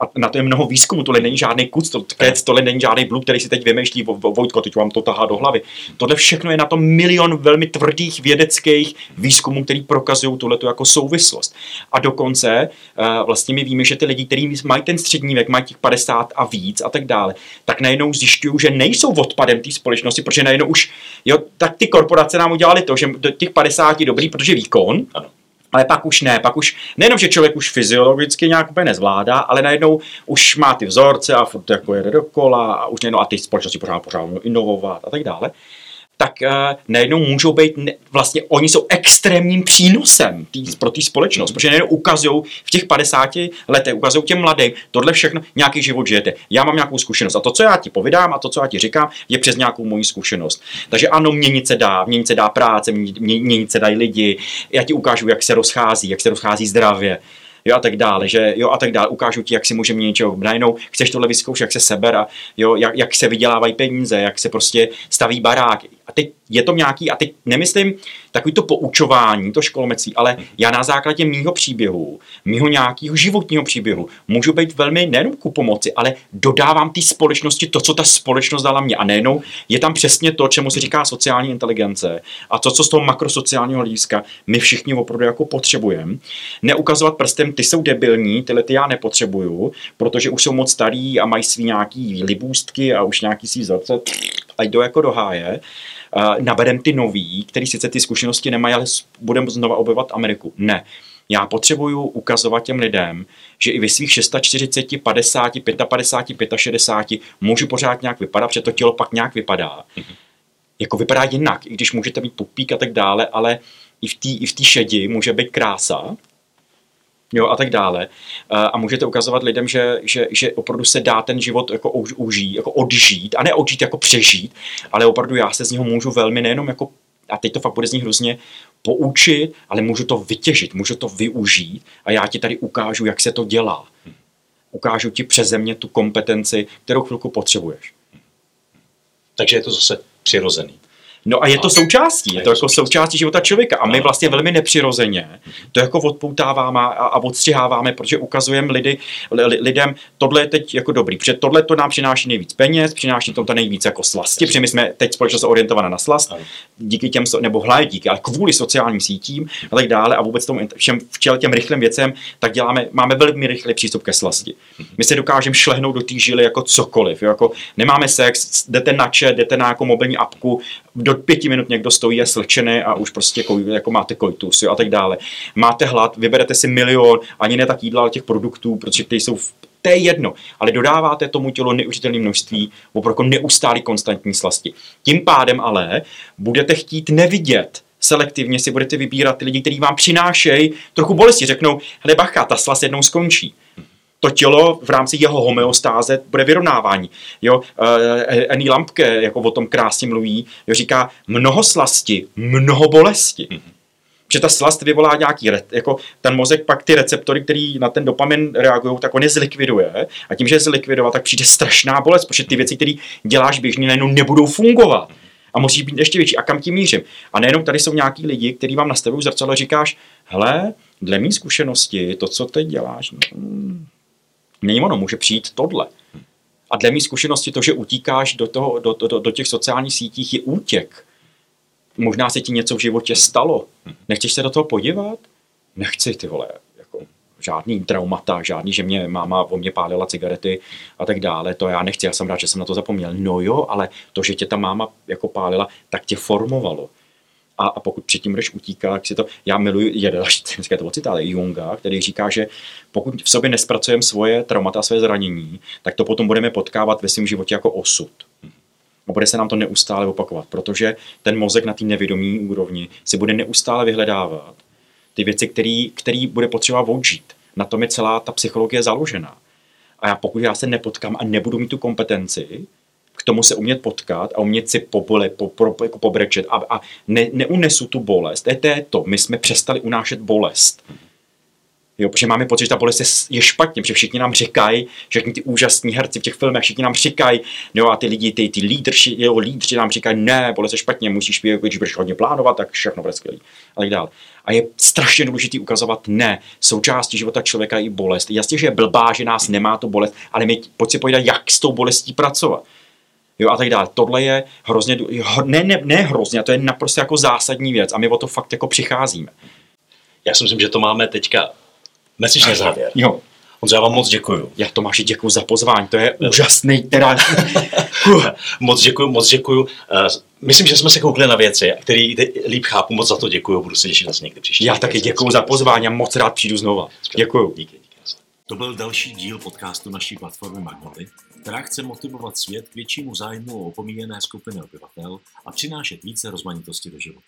a na to je mnoho výzkumu, tohle není žádný kuc, to, kec, tohle není žádný blub, který si teď vymýšlí, Vojtko, teď vám to tahá do hlavy. Tohle všechno je na tom milion velmi tvrdých vědeckých výzkumů, který prokazují tohle jako souvislost. A dokonce uh, vlastně my víme, že ty lidi, kteří mají ten střední věk, mají těch 50 a víc a tak dále, tak najednou zjišťují, že nejsou odpadem té společnosti, protože najednou už, jo, tak ty korporace nám udělali to, že do těch 50 dobrý, protože výkon, ano ale pak už ne, pak už nejenom, že člověk už fyziologicky nějak úplně nezvládá, ale najednou už má ty vzorce a furt jako jede dokola a už nejenom a ty společnosti pořád pořád inovovat a tak dále tak uh, najednou můžou být, ne, vlastně oni jsou extrémním přínosem tý, pro té společnost, protože najednou ukazují v těch 50 letech, ukazují těm mladým, tohle všechno, nějaký život žijete. Já mám nějakou zkušenost a to, co já ti povídám a to, co já ti říkám, je přes nějakou moji zkušenost. Takže ano, měnit se dá, měnit se dá práce, měnit, měnit se dají lidi, já ti ukážu, jak se rozchází, jak se rozchází zdravě jo a tak dále, že jo a tak dále, ukážu ti, jak si můžeme něčeho najednou, chceš tohle vyzkoušet, jak se seber a jo, jak, jak se vydělávají peníze, jak se prostě staví barák. A teď je to nějaký, a teď nemyslím takový to poučování, to školmecí, ale já na základě mýho příběhu, mýho nějakého životního příběhu, můžu být velmi nejenom ku pomoci, ale dodávám té společnosti to, co ta společnost dala mě. A nejenom je tam přesně to, čemu se říká sociální inteligence a to, co z toho makrosociálního hlediska my všichni opravdu jako potřebujeme. Neukazovat prstem, ty jsou debilní, tyhle ty já nepotřebuju, protože už jsou moc starý a mají svý nějaký libůstky a už nějaký svý vzorce a jdou jako do háje naberem ty nový, který sice ty zkušenosti nemají, ale budeme znova objevovat Ameriku. Ne. Já potřebuju ukazovat těm lidem, že i ve svých 640, 50, 55, 65 můžu pořád nějak vypadat, protože to tělo pak nějak vypadá. Mm-hmm. Jako vypadá jinak, i když můžete mít pupík a tak dále, ale i v té šedi může být krása, jo, a tak dále. A můžete ukazovat lidem, že, že, že opravdu se dá ten život jako užít, jako odžít, a ne odžít jako přežít, ale opravdu já se z něho můžu velmi nejenom jako a teď to fakt bude z nich hrozně poučit, ale můžu to vytěžit, můžu to využít a já ti tady ukážu, jak se to dělá. Ukážu ti přeze mě tu kompetenci, kterou chvilku potřebuješ. Takže je to zase přirozený. No a je to součástí, je to jako součástí života člověka a my vlastně velmi nepřirozeně to jako odpoutáváme a, odstřiháváme, protože ukazujeme lidi, lidem, tohle je teď jako dobrý, protože tohle to nám přináší nejvíc peněz, přináší to nejvíc jako slasti, protože my jsme teď společnost orientovaná na slast, díky těm, nebo hlaj díky, ale kvůli sociálním sítím a tak dále a vůbec tomu všem včel těm rychlým věcem, tak děláme, máme velmi rychlý přístup ke slasti. My se dokážeme šlehnout do té žily jako cokoliv, jako nemáme sex, jdete na chat, jdete na jako mobilní apku, do pěti minut někdo stojí, je slčený a už prostě jako, jako máte kojtus jo, a tak dále. Máte hlad, vyberete si milion, ani ne tak jídla, ale těch produktů, protože ty jsou v to je jedno, ale dodáváte tomu tělu neuvěřitelné množství, opravdu neustálý konstantní slasti. Tím pádem ale budete chtít nevidět, selektivně si budete vybírat ty lidi, kteří vám přinášejí trochu bolesti. Řeknou, hele bacha, ta slast jednou skončí to tělo v rámci jeho homeostáze bude vyrovnávání. Jo, uh, Annie Lampke jako o tom krásně mluví, jo, říká mnoho slasti, mnoho bolesti. Mm-hmm. Že ta slast vyvolá nějaký, jako ten mozek pak ty receptory, který na ten dopamin reagují, tak on je zlikviduje a tím, že je zlikvidovat, tak přijde strašná bolest, protože ty věci, které děláš běžně, najednou nebudou fungovat. A musí být ještě větší. A kam tím mířím? A nejenom tady jsou nějaký lidi, kteří vám nastavují zrcadlo a říkáš, hele, dle mý zkušenosti, to, co teď děláš, no, není ono, může přijít tohle. A dle mý zkušenosti to, že utíkáš do, toho, do, do, do těch sociálních sítích, je útěk. Možná se ti něco v životě stalo. Nechceš se do toho podívat? Nechci, ty vole. Jako, žádný traumata, žádný, že mě máma o mě pálila cigarety a tak dále. To já nechci, já jsem rád, že jsem na to zapomněl. No jo, ale to, že tě ta máma jako pálila, tak tě formovalo a, a pokud předtím budeš utíkat, tak si to, já miluji, *laughs* je dneska to ale Junga, který říká, že pokud v sobě nespracujeme svoje traumata, své zranění, tak to potom budeme potkávat ve svém životě jako osud. A bude se nám to neustále opakovat, protože ten mozek na té nevědomí úrovni si bude neustále vyhledávat ty věci, který, který bude potřeba odžít. Na tom je celá ta psychologie založená. A já pokud já se nepotkám a nebudu mít tu kompetenci, k tomu se umět potkat a umět si pobole, po, po, jako pobrečet a, a ne, neunesu tu bolest. To je to, my jsme přestali unášet bolest. Jo, protože máme pocit, že ta bolest je, je špatně, protože všichni nám říkají, všichni ty úžasní herci v těch filmech, všichni nám říkají, no a ty lidi, ty, ty lídři, jo, lídři nám říkají, ne, bolest je špatně, musíš, když budeš hodně plánovat, tak všechno bude skvělé. A tak dále. A je strašně důležité ukazovat, ne, součástí života člověka je i bolest. Jasně, že je blbá, že nás nemá to bolest, ale my pojď si povídat, jak s tou bolestí pracovat. Jo, a tak dále. Tohle je hrozně, ne, ne, ne hrozně, to je naprosto jako zásadní věc a my o to fakt jako přicházíme. Já si myslím, že to máme teďka Mesič závěr. Jo. Honzo, já vám moc děkuju. Já Tomáši děkuji za pozvání, to je úžasný teda. *laughs* moc děkuju, moc děkuju. Uh, myslím, že jsme se koukli na věci, které líp chápu, moc za to děkuju, budu se těšit zase někdy příště. Já taky děkuji za pozvání a moc rád přijdu znova. Děkuju. Díky, díky. To byl další díl podcastu naší platformy Magnoly, která chce motivovat svět k většímu zájmu o opomíjené skupiny obyvatel a přinášet více rozmanitosti do života.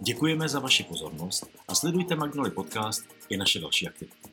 Děkujeme za vaši pozornost a sledujte Magnoly Podcast i naše další aktivity.